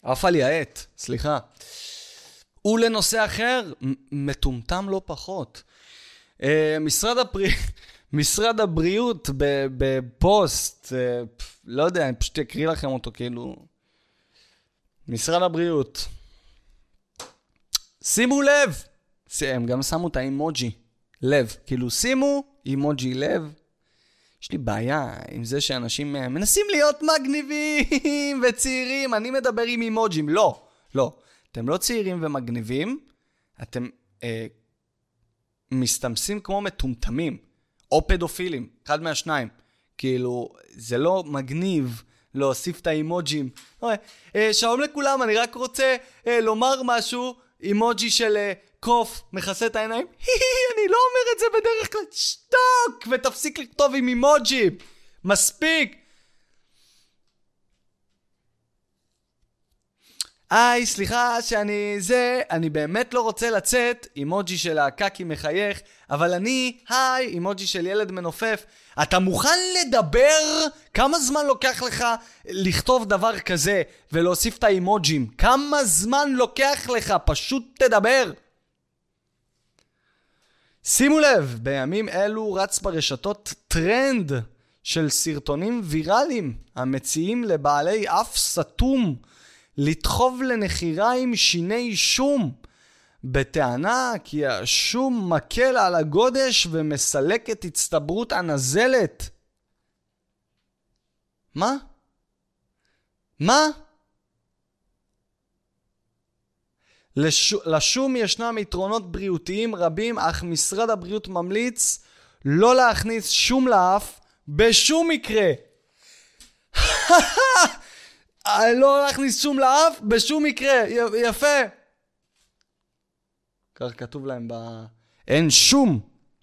עפה לי העט, סליחה. ולנושא אחר, מטומטם לא פחות. Uh, משרד, הפר... משרד הבריאות בפוסט, uh, לא יודע, אני פשוט אקריא לכם אותו, כאילו... משרד הבריאות. שימו לב! הם גם שמו את האימוג'י, לב. כאילו, שימו אימוג'י לב. יש לי בעיה עם זה שאנשים אה, מנסים להיות מגניבים וצעירים, אני מדבר עם אימוג'ים. לא, לא. אתם לא צעירים ומגניבים, אתם אה, מסתמסים כמו מטומטמים, או פדופילים, אחד מהשניים. כאילו, זה לא מגניב להוסיף את האימוג'ים. אה, שלום לכולם, אני רק רוצה אה, לומר משהו, אימוג'י של אה, קוף, מכסה את העיניים, אני לא אומר את זה בדרך כלל, שתוק! ותפסיק לכתוב עם אימוג'י! מספיק! היי, סליחה שאני זה, אני באמת לא רוצה לצאת, אימוג'י של הקקי מחייך, אבל אני, היי, אימוג'י של ילד מנופף. אתה מוכן לדבר? כמה זמן לוקח לך לכתוב דבר כזה ולהוסיף את האימוג'ים? כמה זמן לוקח לך? פשוט תדבר. שימו לב, בימים אלו רץ ברשתות טרנד של סרטונים ויראליים המציעים לבעלי אף סתום לדחוב לנחירה עם שיני שום, בטענה כי השום מקל על הגודש ומסלק את הצטברות הנזלת. מה? מה? לש... לשום ישנם יתרונות בריאותיים רבים, אך משרד הבריאות ממליץ לא להכניס שום לאף בשום מקרה. לא להכניס שום לאף בשום מקרה. י... יפה. כך כתוב להם ב... אין שום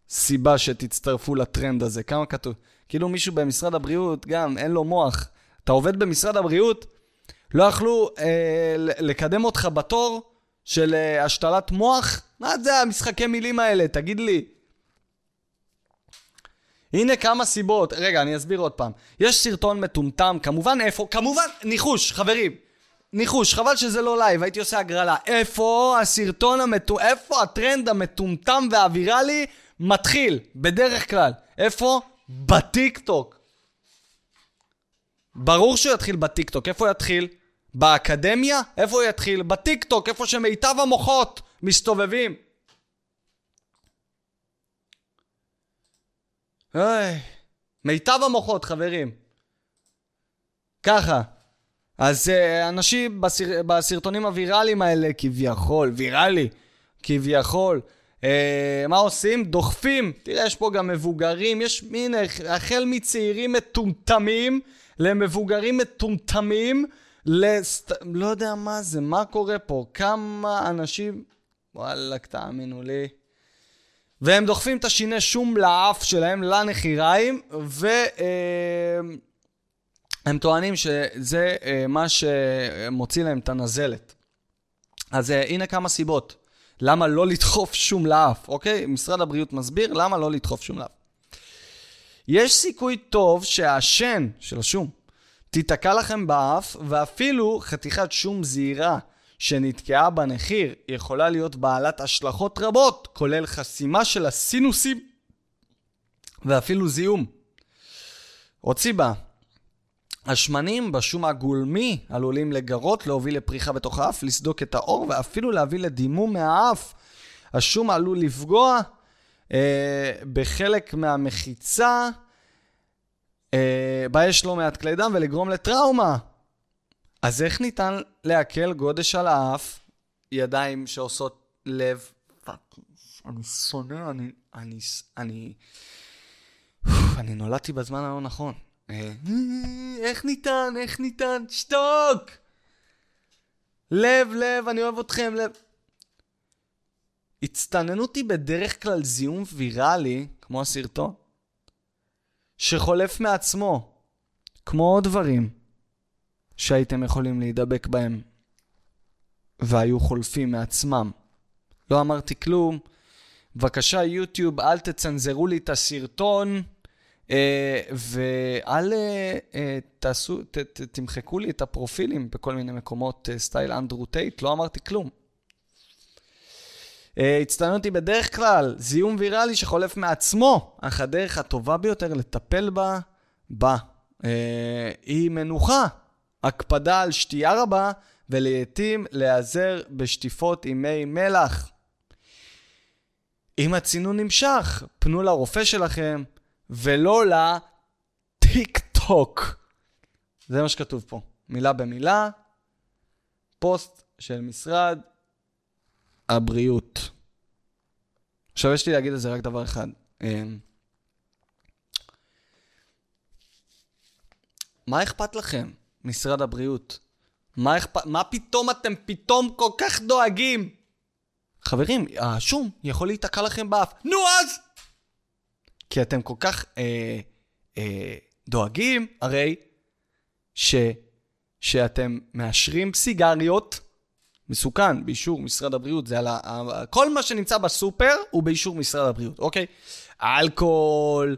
סיבה שתצטרפו לטרנד הזה. כמה כתוב? כאילו מישהו במשרד הבריאות, גם אין לו מוח. אתה עובד במשרד הבריאות, לא יכלו אה, לקדם אותך בתור של אה, השתלת מוח? מה זה המשחקי מילים האלה? תגיד לי. הנה כמה סיבות. רגע, אני אסביר עוד פעם. יש סרטון מטומטם, כמובן איפה? כמובן, ניחוש, חברים. ניחוש, חבל שזה לא לייב, הייתי עושה הגרלה. איפה הסרטון המטומטם, איפה הטרנד המטומטם והוויראלי מתחיל, בדרך כלל? איפה? בטיקטוק. ברור שהוא יתחיל בטיקטוק, איפה יתחיל? באקדמיה? איפה הוא יתחיל? בטיקטוק, איפה שמיטב המוחות מסתובבים. אוי, מיטב המוחות, חברים. ככה. אז uh, אנשים בסר... בסרטונים הוויראליים האלה, כביכול, ויראלי, כביכול, uh, מה עושים? דוחפים. תראה, יש פה גם מבוגרים, יש מין, החל מצעירים מטומטמים למבוגרים מטומטמים. לסט... לא יודע מה זה, מה קורה פה, כמה אנשים... וואלכ, תאמינו לי. והם דוחפים את השיני שום לאף שלהם, לנחיריים, והם אה, טוענים שזה אה, מה שמוציא להם את הנזלת. אז אה, הנה כמה סיבות. למה לא לדחוף שום לאף, אוקיי? משרד הבריאות מסביר למה לא לדחוף שום לאף. יש סיכוי טוב שהשן של השום תיתקע לכם באף, ואפילו חתיכת שום זעירה שנתקעה בנחיר יכולה להיות בעלת השלכות רבות, כולל חסימה של הסינוסים ואפילו זיהום. עוד סיבה, השמנים בשום הגולמי עלולים לגרות, להוביל לפריחה בתוך האף, לסדוק את האור ואפילו להביא לדימום מהאף. השום עלול לפגוע אה, בחלק מהמחיצה, אה, בה יש לא מעט כלי דם ולגרום לטראומה. אז איך ניתן להקל גודש על האף, ידיים שעושות לב? אני שונא, אני... אני... אני... אני נולדתי בזמן הלא נכון. אה, איך ניתן? איך ניתן? שתוק! לב, לב, אני אוהב אתכם, לב. הצטננות היא בדרך כלל זיהום ויראלי, כמו הסרטון, שחולף מעצמו, כמו עוד דברים שהייתם יכולים להידבק בהם, והיו חולפים מעצמם. לא אמרתי כלום. בבקשה, יוטיוב, אל תצנזרו לי את הסרטון. אה, ואל אה, אה, תעשו, ת, ת, תמחקו לי את הפרופילים בכל מיני מקומות סטייל אנדרו טייט, לא אמרתי כלום. הצטיינות היא בדרך כלל זיהום ויראלי שחולף מעצמו, אך הדרך הטובה ביותר לטפל בה, בה, היא מנוחה, הקפדה על שתייה רבה, ולעיתים להיעזר בשטיפות עם מי מלח. אם הצינון נמשך, פנו לרופא שלכם, ולא לטיק טוק. זה מה שכתוב פה, מילה במילה, פוסט של משרד הבריאות. עכשיו יש לי להגיד על זה רק דבר אחד. אמ, מה אכפת לכם, משרד הבריאות? מה אכפת, מה פתאום אתם פתאום כל כך דואגים? חברים, השום יכול להיתקע לכם באף. נו אז! כי אתם כל כך אה, אה, דואגים, הרי, ש, שאתם מאשרים סיגריות, מסוכן, באישור משרד הבריאות, זה על ה... כל מה שנמצא בסופר הוא באישור משרד הבריאות, אוקיי? אלכוהול,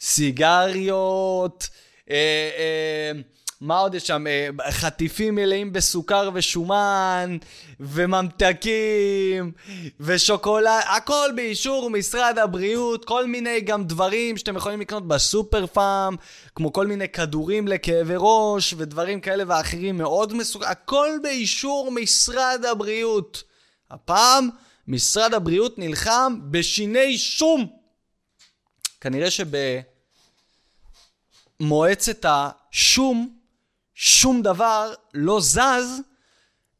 סיגריות, אה, אה, מה עוד יש שם? אה, חטיפים מלאים בסוכר ושומן, וממתקים, ושוקולד, הכל באישור משרד הבריאות, כל מיני גם דברים שאתם יכולים לקנות בסופר פארם, כמו כל מיני כדורים לכאבי ראש, ודברים כאלה ואחרים מאוד מסוכנים, הכל באישור משרד הבריאות. הפעם, משרד הבריאות נלחם בשיני שום. כנראה שבמועצת השום, שום דבר לא זז,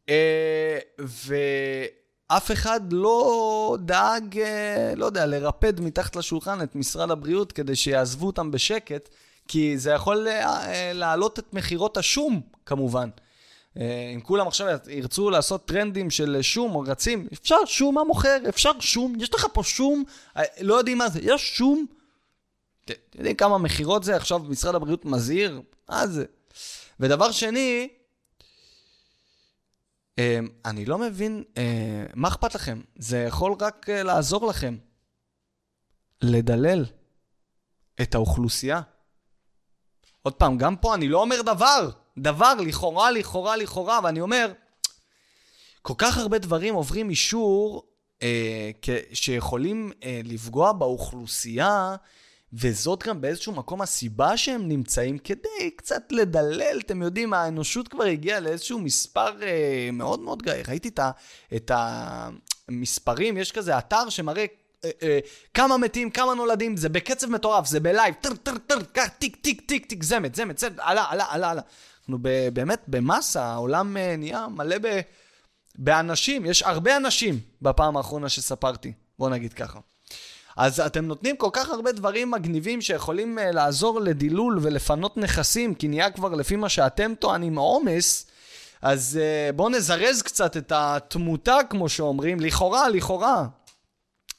אה, ואף אחד לא דאג, אה, לא יודע, לרפד מתחת לשולחן את משרד הבריאות כדי שיעזבו אותם בשקט, כי זה יכול אה, להעלות את מכירות השום, כמובן. אם כולם עכשיו ירצו לעשות טרנדים של שום או רצים, אפשר שום, מה מוכר? אפשר שום, יש לך פה שום, לא יודעים מה זה, יש שום. אתם יודעים כמה מכירות זה? עכשיו משרד הבריאות מזהיר? מה זה? ודבר שני, אמ, אני לא מבין, אה, מה אכפת לכם? זה יכול רק אה, לעזור לכם. לדלל את האוכלוסייה. עוד פעם, גם פה אני לא אומר דבר. דבר, לכאורה, לכאורה, לכאורה, ואני אומר, כל כך הרבה דברים עוברים אישור אה, שיכולים אה, לפגוע באוכלוסייה, וזאת גם באיזשהו מקום הסיבה שהם נמצאים כדי קצת לדלל, אתם יודעים, האנושות כבר הגיעה לאיזשהו מספר אה, מאוד מאוד גבוה. ראיתי את, ה, את המספרים, יש כזה אתר שמראה אה, אה, כמה מתים, כמה נולדים, זה בקצב מטורף, זה בלייב, טר טר טר, כך, טיק טיק טיק טיק, זה מת, זה מת, זה מת, עלה, עלה, עלה, עלה. אנחנו באמת במסה, העולם אה, נהיה מלא ב, באנשים, יש הרבה אנשים בפעם האחרונה שספרתי, בוא נגיד ככה. אז אתם נותנים כל כך הרבה דברים מגניבים שיכולים uh, לעזור לדילול ולפנות נכסים, כי נהיה כבר לפי מה שאתם טוענים עומס, אז uh, בואו נזרז קצת את התמותה, כמו שאומרים, לכאורה, לכאורה.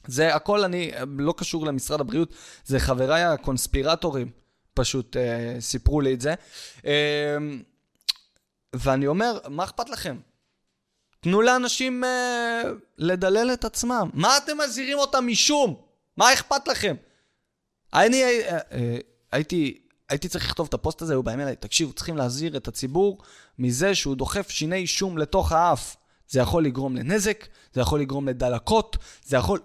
זה הכל אני, לא קשור למשרד הבריאות, זה חבריי הקונספירטורים פשוט אה, סיפרו לי את זה. אה, ואני אומר, מה אכפת לכם? תנו לאנשים אה, לדלל את עצמם. מה אתם מזהירים אותם משום? מה אכפת לכם? אני אה, אה, הייתי, הייתי צריך לכתוב את הפוסט הזה, הוא באים אליי, תקשיבו, צריכים להזהיר את הציבור מזה שהוא דוחף שיני שום לתוך האף. זה יכול לגרום לנזק, זה יכול לגרום לדלקות, זה יכול...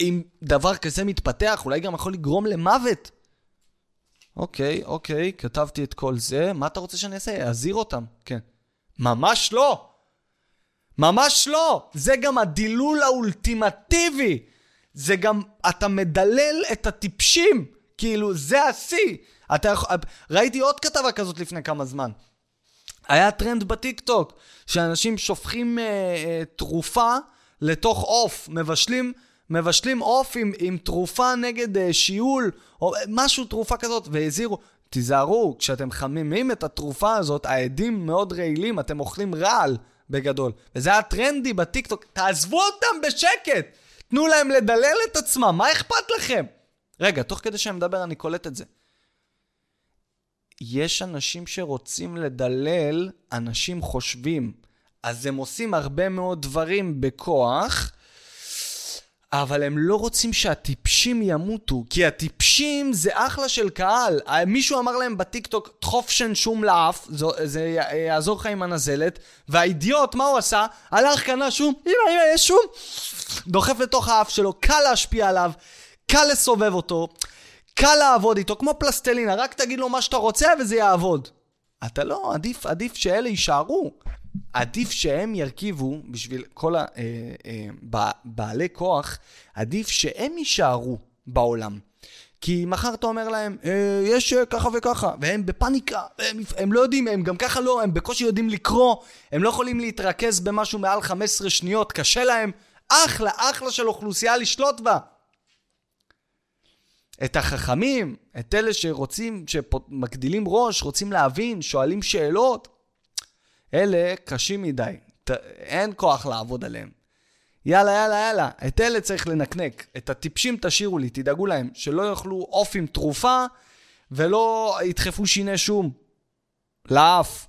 אם דבר כזה מתפתח, אולי גם יכול לגרום למוות. אוקיי, אוקיי, כתבתי את כל זה, מה אתה רוצה שאני אעשה? אזהיר אותם, כן. ממש לא! ממש לא! זה גם הדילול האולטימטיבי! זה גם, אתה מדלל את הטיפשים! כאילו, זה השיא! אתה יכול... ראיתי עוד כתבה כזאת לפני כמה זמן. היה טרנד בטיקטוק, שאנשים שופכים אה, אה, תרופה לתוך עוף, מבשלים, מבשלים עוף עם, עם תרופה נגד אה, שיעול, או משהו, תרופה כזאת, והזהירו, תיזהרו, כשאתם חמימים את התרופה הזאת, העדים מאוד רעילים, אתם אוכלים רעל בגדול. וזה היה טרנדי בטיקטוק, תעזבו אותם בשקט! תנו להם לדלל את עצמם, מה אכפת לכם? רגע, תוך כדי שאני מדבר אני קולט את זה. יש אנשים שרוצים לדלל אנשים חושבים. אז הם עושים הרבה מאוד דברים בכוח, אבל הם לא רוצים שהטיפשים ימותו, כי הטיפשים זה אחלה של קהל. מישהו אמר להם בטיקטוק, דחוף שן שום לאף, זה, זה יעזור לך עם הנזלת, והאידיוט, מה הוא עשה? הלך, קנה שום, הנה, הנה, יש שום, דוחף לתוך האף שלו, קל להשפיע עליו, קל לסובב אותו. קל לעבוד איתו, כמו פלסטלינה, רק תגיד לו מה שאתה רוצה וזה יעבוד. אתה לא, עדיף, עדיף שאלה יישארו. עדיף שהם ירכיבו, בשביל כל הבעלי אה, אה, כוח, עדיף שהם יישארו בעולם. כי מחר אתה אומר להם, אה, יש אה, ככה וככה, והם בפאניקה, הם, הם לא יודעים, הם גם ככה לא, הם בקושי יודעים לקרוא, הם לא יכולים להתרכז במשהו מעל 15 שניות, קשה להם. אחלה, אחלה של אוכלוסייה לשלוט בה. את החכמים, את אלה שרוצים, שמגדילים ראש, רוצים להבין, שואלים שאלות, אלה קשים מדי. ת, אין כוח לעבוד עליהם. יאללה, יאללה, יאללה, את אלה צריך לנקנק. את הטיפשים תשאירו לי, תדאגו להם, שלא יאכלו עוף עם תרופה ולא ידחפו שיני שום. לאף.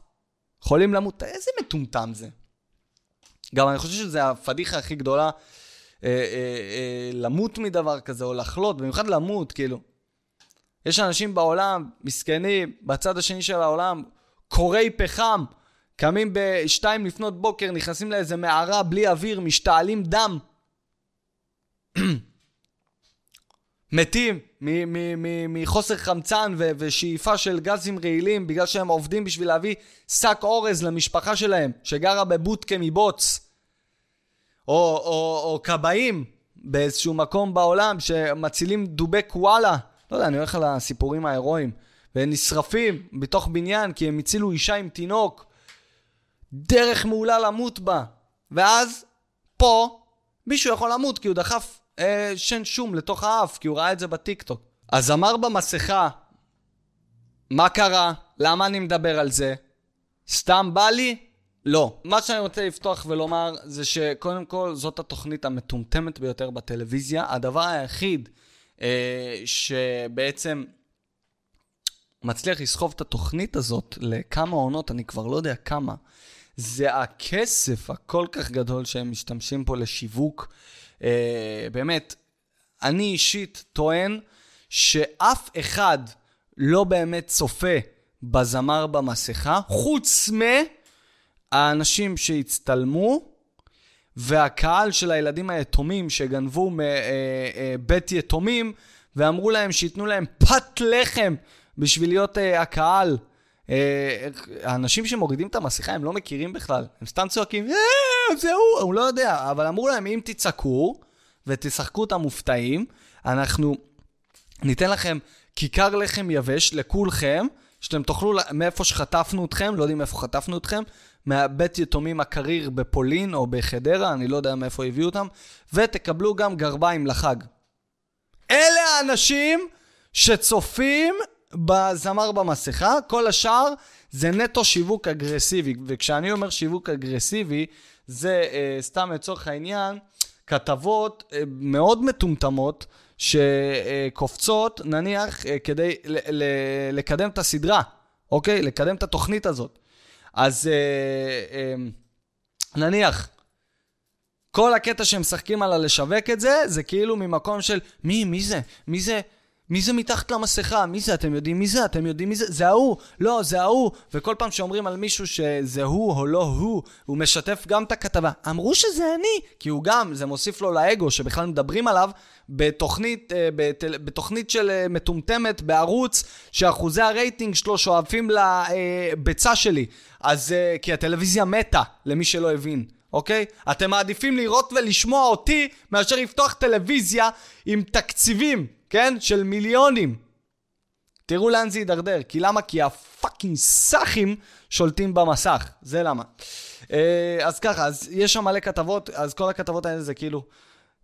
יכולים למות. איזה מטומטם זה. גם אני חושב שזו הפדיחה הכי גדולה אה, אה, אה, למות מדבר כזה, או לחלות, במיוחד למות, כאילו. יש אנשים בעולם, מסכנים, בצד השני של העולם, קורי פחם, קמים בשתיים לפנות בוקר, נכנסים לאיזה מערה בלי אוויר, משתעלים דם. מתים מחוסר חמצן ושאיפה של גזים רעילים בגלל שהם עובדים בשביל להביא שק אורז למשפחה שלהם שגרה בבוטקה מבוץ. או, או, או כבאים באיזשהו מקום בעולם שמצילים דובי קואלה. לא יודע, אני הולך על הסיפורים ההירואיים. והם נשרפים בתוך בניין כי הם הצילו אישה עם תינוק. דרך מעולה למות בה. ואז, פה, מישהו יכול למות כי הוא דחף אה, שן שום לתוך האף, כי הוא ראה את זה בטיקטוק. אז אמר במסכה, מה קרה? למה אני מדבר על זה? סתם בא לי? לא. מה שאני רוצה לפתוח ולומר זה שקודם כל זאת התוכנית המטומטמת ביותר בטלוויזיה. הדבר היחיד אה, שבעצם מצליח לסחוב את התוכנית הזאת לכמה עונות, אני כבר לא יודע כמה, זה הכסף הכל כך גדול שהם משתמשים פה לשיווק. אה, באמת, אני אישית טוען שאף אחד לא באמת צופה בזמר במסכה, חוץ מ... האנשים שהצטלמו והקהל של הילדים היתומים שגנבו מבית אה, אה, יתומים ואמרו להם שייתנו להם פת לחם בשביל להיות הקהל. האנשים שמורידים את המסכה הם לא מכירים בכלל, הם סתם צועקים, זה הוא, הוא לא יודע, אבל אמרו להם אם תצעקו ותשחקו את המופתעים, אנחנו ניתן לכם כיכר לחם יבש לכולכם, שאתם תאכלו מאיפה שחטפנו אתכם, לא יודעים מאיפה חטפנו אתכם, מהבית יתומים הקריר בפולין או בחדרה, אני לא יודע מאיפה הביאו אותם, ותקבלו גם גרביים לחג. אלה האנשים שצופים בזמר במסכה, כל השאר זה נטו שיווק אגרסיבי, וכשאני אומר שיווק אגרסיבי, זה אה, סתם לצורך העניין, כתבות אה, מאוד מטומטמות שקופצות, נניח, אה, כדי לקדם את הסדרה, אוקיי? לקדם את התוכנית הזאת. אז אה, נניח, כל הקטע שהם משחקים על הלשווק את זה, זה כאילו ממקום של מי, מי זה? מי זה? מי זה מתחת למסכה? מי זה? אתם יודעים מי זה? אתם יודעים מי זה? זה ההוא! לא, זה ההוא! וכל פעם שאומרים על מישהו שזה הוא או לא הוא, הוא משתף גם את הכתבה. אמרו שזה אני! כי הוא גם, זה מוסיף לו לאגו שבכלל מדברים עליו בתוכנית, אה, בתל, בתוכנית של אה, מטומטמת בערוץ שאחוזי הרייטינג שלו שואפים לביצה אה, שלי. אז כי הטלוויזיה מתה, למי שלא הבין. אוקיי? אתם מעדיפים לראות ולשמוע אותי מאשר לפתוח טלוויזיה עם תקציבים כן? של מיליונים. תראו לאן זה יידרדר. כי למה? כי הפאקינג סאחים שולטים במסך. זה למה. אה, אז ככה, אז יש שם מלא כתבות, אז כל הכתבות האלה זה כאילו...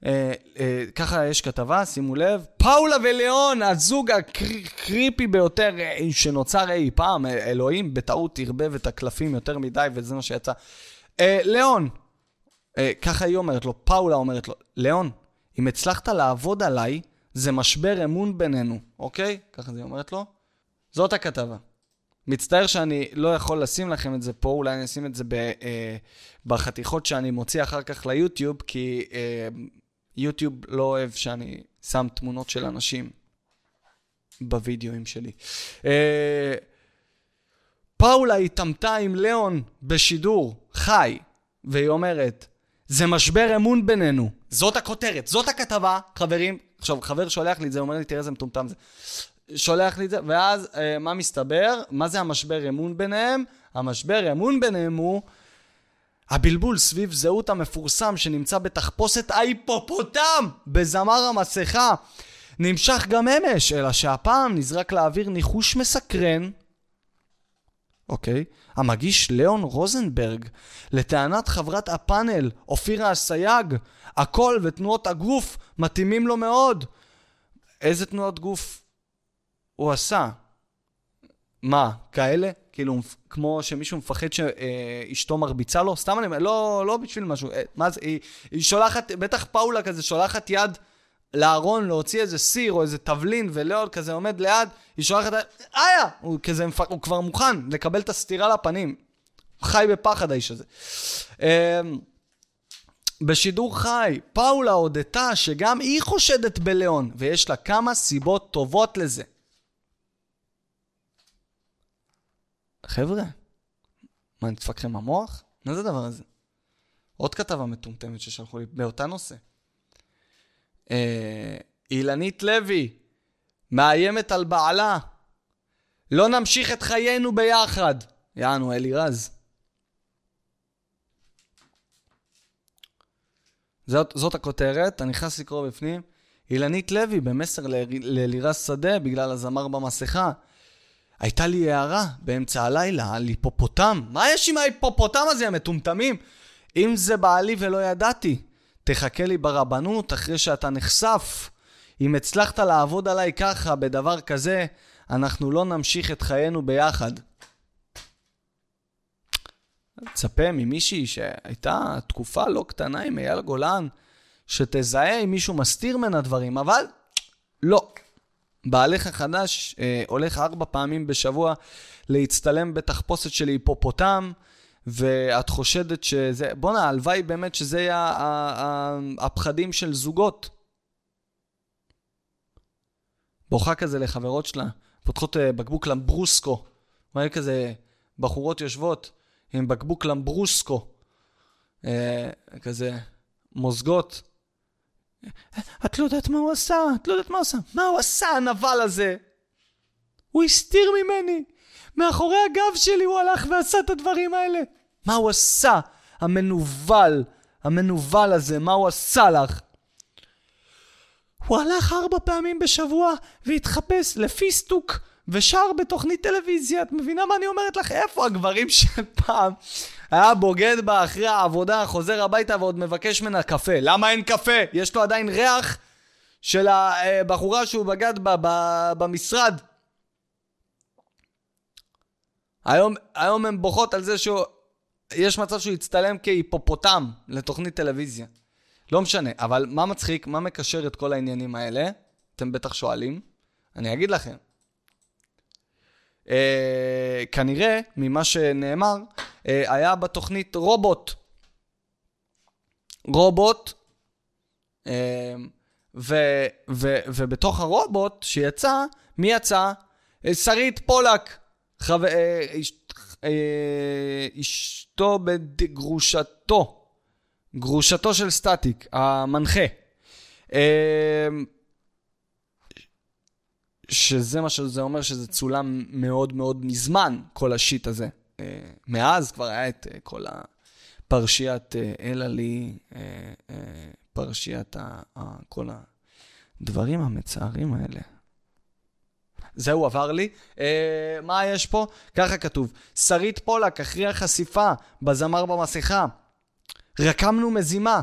אה, אה, ככה יש כתבה, שימו לב. פאולה וליאון, הזוג הקריפי ביותר שנוצר אי פעם. אלוהים בטעות ערבב את הקלפים יותר מדי, וזה מה שיצא. ליאון, ככה היא אומרת לו, פאולה אומרת לו, ליאון, אם הצלחת לעבוד עליי, זה משבר אמון בינינו, אוקיי? ככה זה אומרת לו. זאת הכתבה. מצטער שאני לא יכול לשים לכם את זה פה, אולי אני אשים את זה ב, אה, בחתיכות שאני מוציא אחר כך ליוטיוב, כי אה, יוטיוב לא אוהב שאני שם תמונות של אנשים בווידאוים שלי. אה, פאולה התעמתה עם ליאון בשידור חי, והיא אומרת, זה משבר אמון בינינו. זאת הכותרת, זאת הכתבה, חברים. עכשיו, חבר שולח לי את זה, אומר לי, תראה איזה מטומטם זה. שולח לי את זה, ואז אה, מה מסתבר? מה זה המשבר אמון ביניהם? המשבר אמון ביניהם הוא הבלבול סביב זהות המפורסם שנמצא בתחפושת ההיפופוטם בזמר המסכה. נמשך גם אמש, אלא שהפעם נזרק לאוויר ניחוש מסקרן אוקיי? המגיש ליאון רוזנברג, לטענת חברת הפאנל, אופירה אסייג, הקול ותנועות הגוף מתאימים לו מאוד. איזה תנועות גוף הוא עשה? מה, כאלה? כאילו, כמו שמישהו מפחד שאשתו מרביצה לו? סתם אני אומר, לא, לא בשביל משהו. אה, מה זה, היא, היא שולחת, בטח פאולה כזה, שולחת יד לארון להוציא איזה סיר או איזה תבלין, ולאוד כזה עומד ליד, היא שולחת, איה! הוא כזה, הוא כבר מוכן לקבל את הסטירה לפנים. חי בפחד האיש הזה. אמ, בשידור חי, פאולה הודתה שגם היא חושדת בליאון, ויש לה כמה סיבות טובות לזה. חבר'ה, מה, נדפק לכם המוח? מה זה הדבר הזה? עוד כתבה מטומטמת ששלחו לי באותה נושא. אה, אילנית לוי מאיימת על בעלה. לא נמשיך את חיינו ביחד. יענו, אלירז. זאת, זאת הכותרת, אני נכנס לקרוא בפנים. אילנית לוי במסר לאלירז שדה בגלל הזמר במסכה. הייתה לי הערה באמצע הלילה על היפופוטם. מה יש עם ההיפופוטם הזה, המטומטמים? אם זה בעלי ולא ידעתי. תחכה לי ברבנות אחרי שאתה נחשף. אם הצלחת לעבוד עליי ככה, בדבר כזה, אנחנו לא נמשיך את חיינו ביחד. מצפה ממישהי שהייתה תקופה לא קטנה עם אייל גולן, שתזהה אם מישהו מסתיר ממנה דברים, אבל לא. בעלך החדש אה, הולך ארבע פעמים בשבוע להצטלם בתחפושת של היפופוטם, ואת חושדת שזה... בואנה, הלוואי באמת שזה יהיה הפחדים של זוגות. בוכה כזה לחברות שלה, פותחות אה, בקבוק למברוסקו. רואה כזה בחורות יושבות עם בקבוק למברוסקו. אה, כזה מוזגות. את לא יודעת מה הוא עשה, את לא יודעת מה הוא עשה. מה הוא עשה, הנבל הזה? הוא הסתיר ממני. מאחורי הגב שלי הוא הלך ועשה את הדברים האלה. מה הוא עשה? המנוול, המנוול הזה, מה הוא עשה לך? הוא הלך ארבע פעמים בשבוע והתחפש לפיסטוק ושר בתוכנית טלוויזיה. את מבינה מה אני אומרת לך? איפה הגברים של פעם? היה בוגד בה אחרי העבודה, חוזר הביתה ועוד מבקש ממנה קפה. למה אין קפה? יש לו עדיין ריח של הבחורה שהוא בגד בה במשרד. היום, היום הן בוכות על זה שהוא... יש מצב שהוא יצטלם כהיפופוטם לתוכנית טלוויזיה. לא משנה, אבל מה מצחיק, מה מקשר את כל העניינים האלה? אתם בטח שואלים. אני אגיד לכם. אה, כנראה, ממה שנאמר, אה, היה בתוכנית רובוט. רובוט, אה, ו, ו, ובתוך הרובוט שיצא, מי יצא? אה, שרית פולק, חו... אה, אש... אה, אשתו בגרושתו, גרושתו של סטטיק, המנחה. אה, שזה מה שזה אומר, שזה צולם מאוד מאוד מזמן, כל השיט הזה. אה, מאז כבר היה את אה, כל הפרשיית אה, אלה לי, פרשיית כל הדברים המצערים האלה. זהו, עבר לי. אה, מה יש פה? ככה כתוב. שרית פולק, הכריע חשיפה בזמר במסכה. רקמנו מזימה.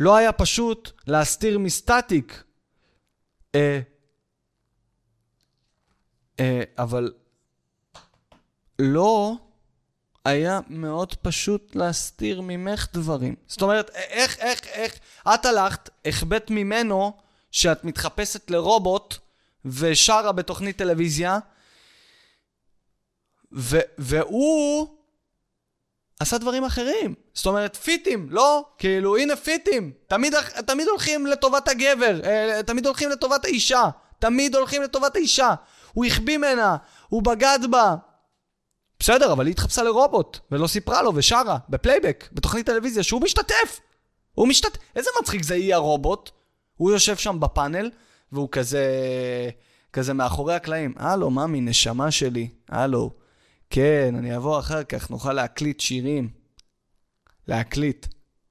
לא היה פשוט להסתיר מסטטיק. אה, אה, אבל לא היה מאוד פשוט להסתיר ממך דברים. זאת אומרת, איך, איך, איך, את הלכת, החבאת ממנו שאת מתחפשת לרובוט ושרה בתוכנית טלוויזיה, ו, והוא עשה דברים אחרים. זאת אומרת, פיטים, לא? כאילו, הנה פיטים. תמיד, תמיד הולכים לטובת הגבר, אה, תמיד הולכים לטובת האישה. תמיד הולכים לטובת האישה. הוא החביא ממנה, הוא בגד בה. בסדר, אבל היא התחפשה לרובוט, ולא סיפרה לו, ושרה, בפלייבק, בתוכנית טלוויזיה, שהוא משתתף. הוא משתתף. איזה מצחיק זה יהיה הרובוט. הוא יושב שם בפאנל, והוא כזה, כזה מאחורי הקלעים. הלו, ממי, נשמה שלי, הלו. כן, אני אבוא אחר כך, נוכל להקליט שירים. להקליט.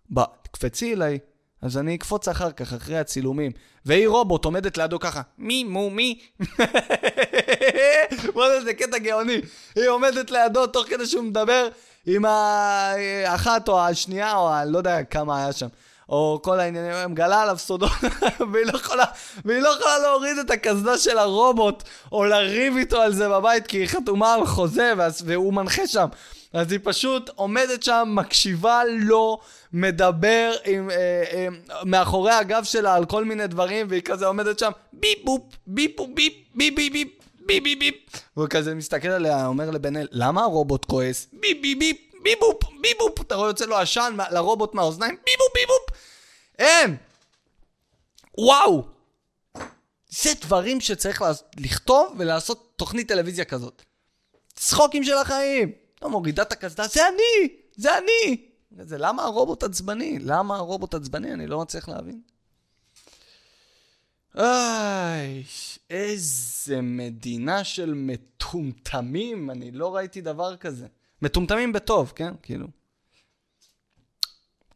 בוא, תקפצי אליי, אז אני אקפוץ אחר כך, אחרי הצילומים. והיא רובוט עומדת לידו ככה, מי מו מי. בוא'נה, זה קטע גאוני. היא עומדת לידו תוך כדי שהוא מדבר עם האחת או השנייה, או אני לא יודע כמה היה שם. או כל העניינים, היא מגלה עליו סודות, והיא לא יכולה, והיא לא יכולה להוריד את הקסדה של הרובוט, או לריב איתו על זה בבית, כי היא חתומה על חוזה, והוא מנחה שם. אז היא פשוט עומדת שם, מקשיבה לו, מדבר עם, אה, אה, מאחורי הגב שלה על כל מיני דברים, והיא כזה עומדת שם, ביפ בופ, ביפ בופ ביפ, ביפ ביפ ביפ, ביפ ביפ ביפ. והוא כזה מסתכל עליה, אומר לבן אל, למה הרובוט כועס? ביפ ביפ ביפ, ביפ בופ, ביפ בופ. אתה רואה יוצא לו עשן לרובוט מהאוזניים, ביפ בופ ביפ בופ. אין! וואו! זה דברים שצריך לכתוב ולעשות תוכנית טלוויזיה כזאת. צחוקים של החיים. לא מורידה את הקסדה, זה אני! זה אני! זה למה הרובוט עצבני? למה הרובוט עצבני? אני לא מצליח להבין. איי, איזה מדינה של מטומטמים, אני לא ראיתי דבר כזה. מטומטמים בטוב, כן? כאילו.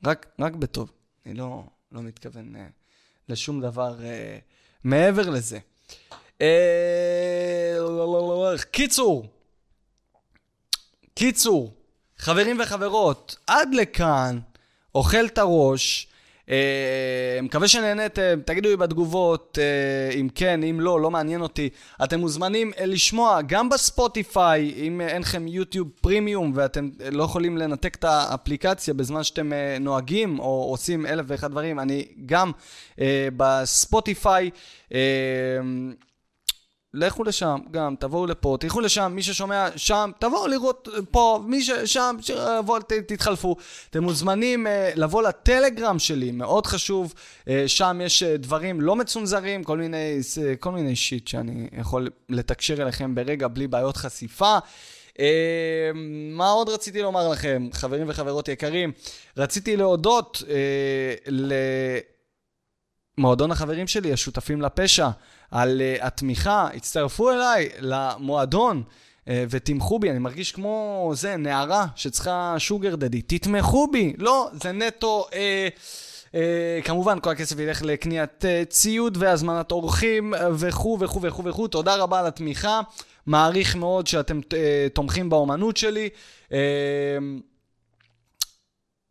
רק, רק בטוב. אני לא, לא מתכוון uh, לשום דבר uh, מעבר לזה. Uh, קיצור, קיצור, חברים וחברות, עד לכאן, אוכל את הראש. אה, מקווה שנהניתם, תגידו לי בתגובות אה, אם כן, אם לא, לא מעניין אותי. אתם מוזמנים אה, לשמוע גם בספוטיפיי, אם אין לכם יוטיוב פרימיום ואתם לא יכולים לנתק את האפליקציה בזמן שאתם נוהגים או עושים אלף ואחד דברים, אני גם בספוטיפיי. אה, לכו לשם, גם, תבואו לפה, תלכו לשם, מי ששומע שם, תבואו לראות פה, מי ששם, שיבואו, תתחלפו. אתם מוזמנים uh, לבוא לטלגרם שלי, מאוד חשוב, uh, שם יש uh, דברים לא מצונזרים, כל מיני, כל מיני שיט שאני יכול לתקשר אליכם ברגע בלי בעיות חשיפה. Uh, מה עוד רציתי לומר לכם, חברים וחברות יקרים? רציתי להודות uh, למועדון החברים שלי, השותפים לפשע. על uh, התמיכה, הצטרפו אליי למועדון uh, ותמכו בי, אני מרגיש כמו זה, נערה שצריכה שוגר דדי, תתמכו בי, לא, זה נטו... Uh, Uh, כמובן, כל הכסף ילך לקניית uh, ציוד והזמנת אורחים וכו' וכו' וכו' וכו'. תודה רבה על התמיכה. מעריך מאוד שאתם אה, תומכים באומנות שלי. אה,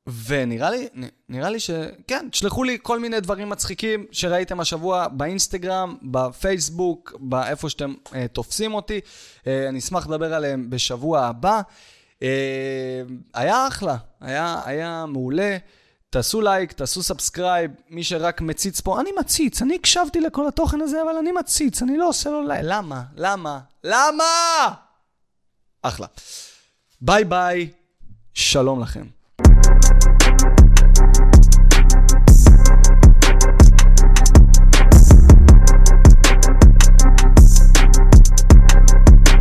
ונראה לי, נראה לי שכן, תשלחו לי כל מיני דברים מצחיקים שראיתם השבוע באינסטגרם, בפייסבוק, באיפה שאתם אה, תופסים אותי. אה, אני אשמח לדבר עליהם בשבוע הבא. אה, היה אחלה, היה, היה מעולה. תעשו לייק, תעשו subscribe, מי שרק מציץ פה, אני מציץ, אני הקשבתי לכל התוכן הזה, אבל אני מציץ, אני לא עושה לו לייק. למה? למה? למה? אחלה. ביי ביי, שלום לכם.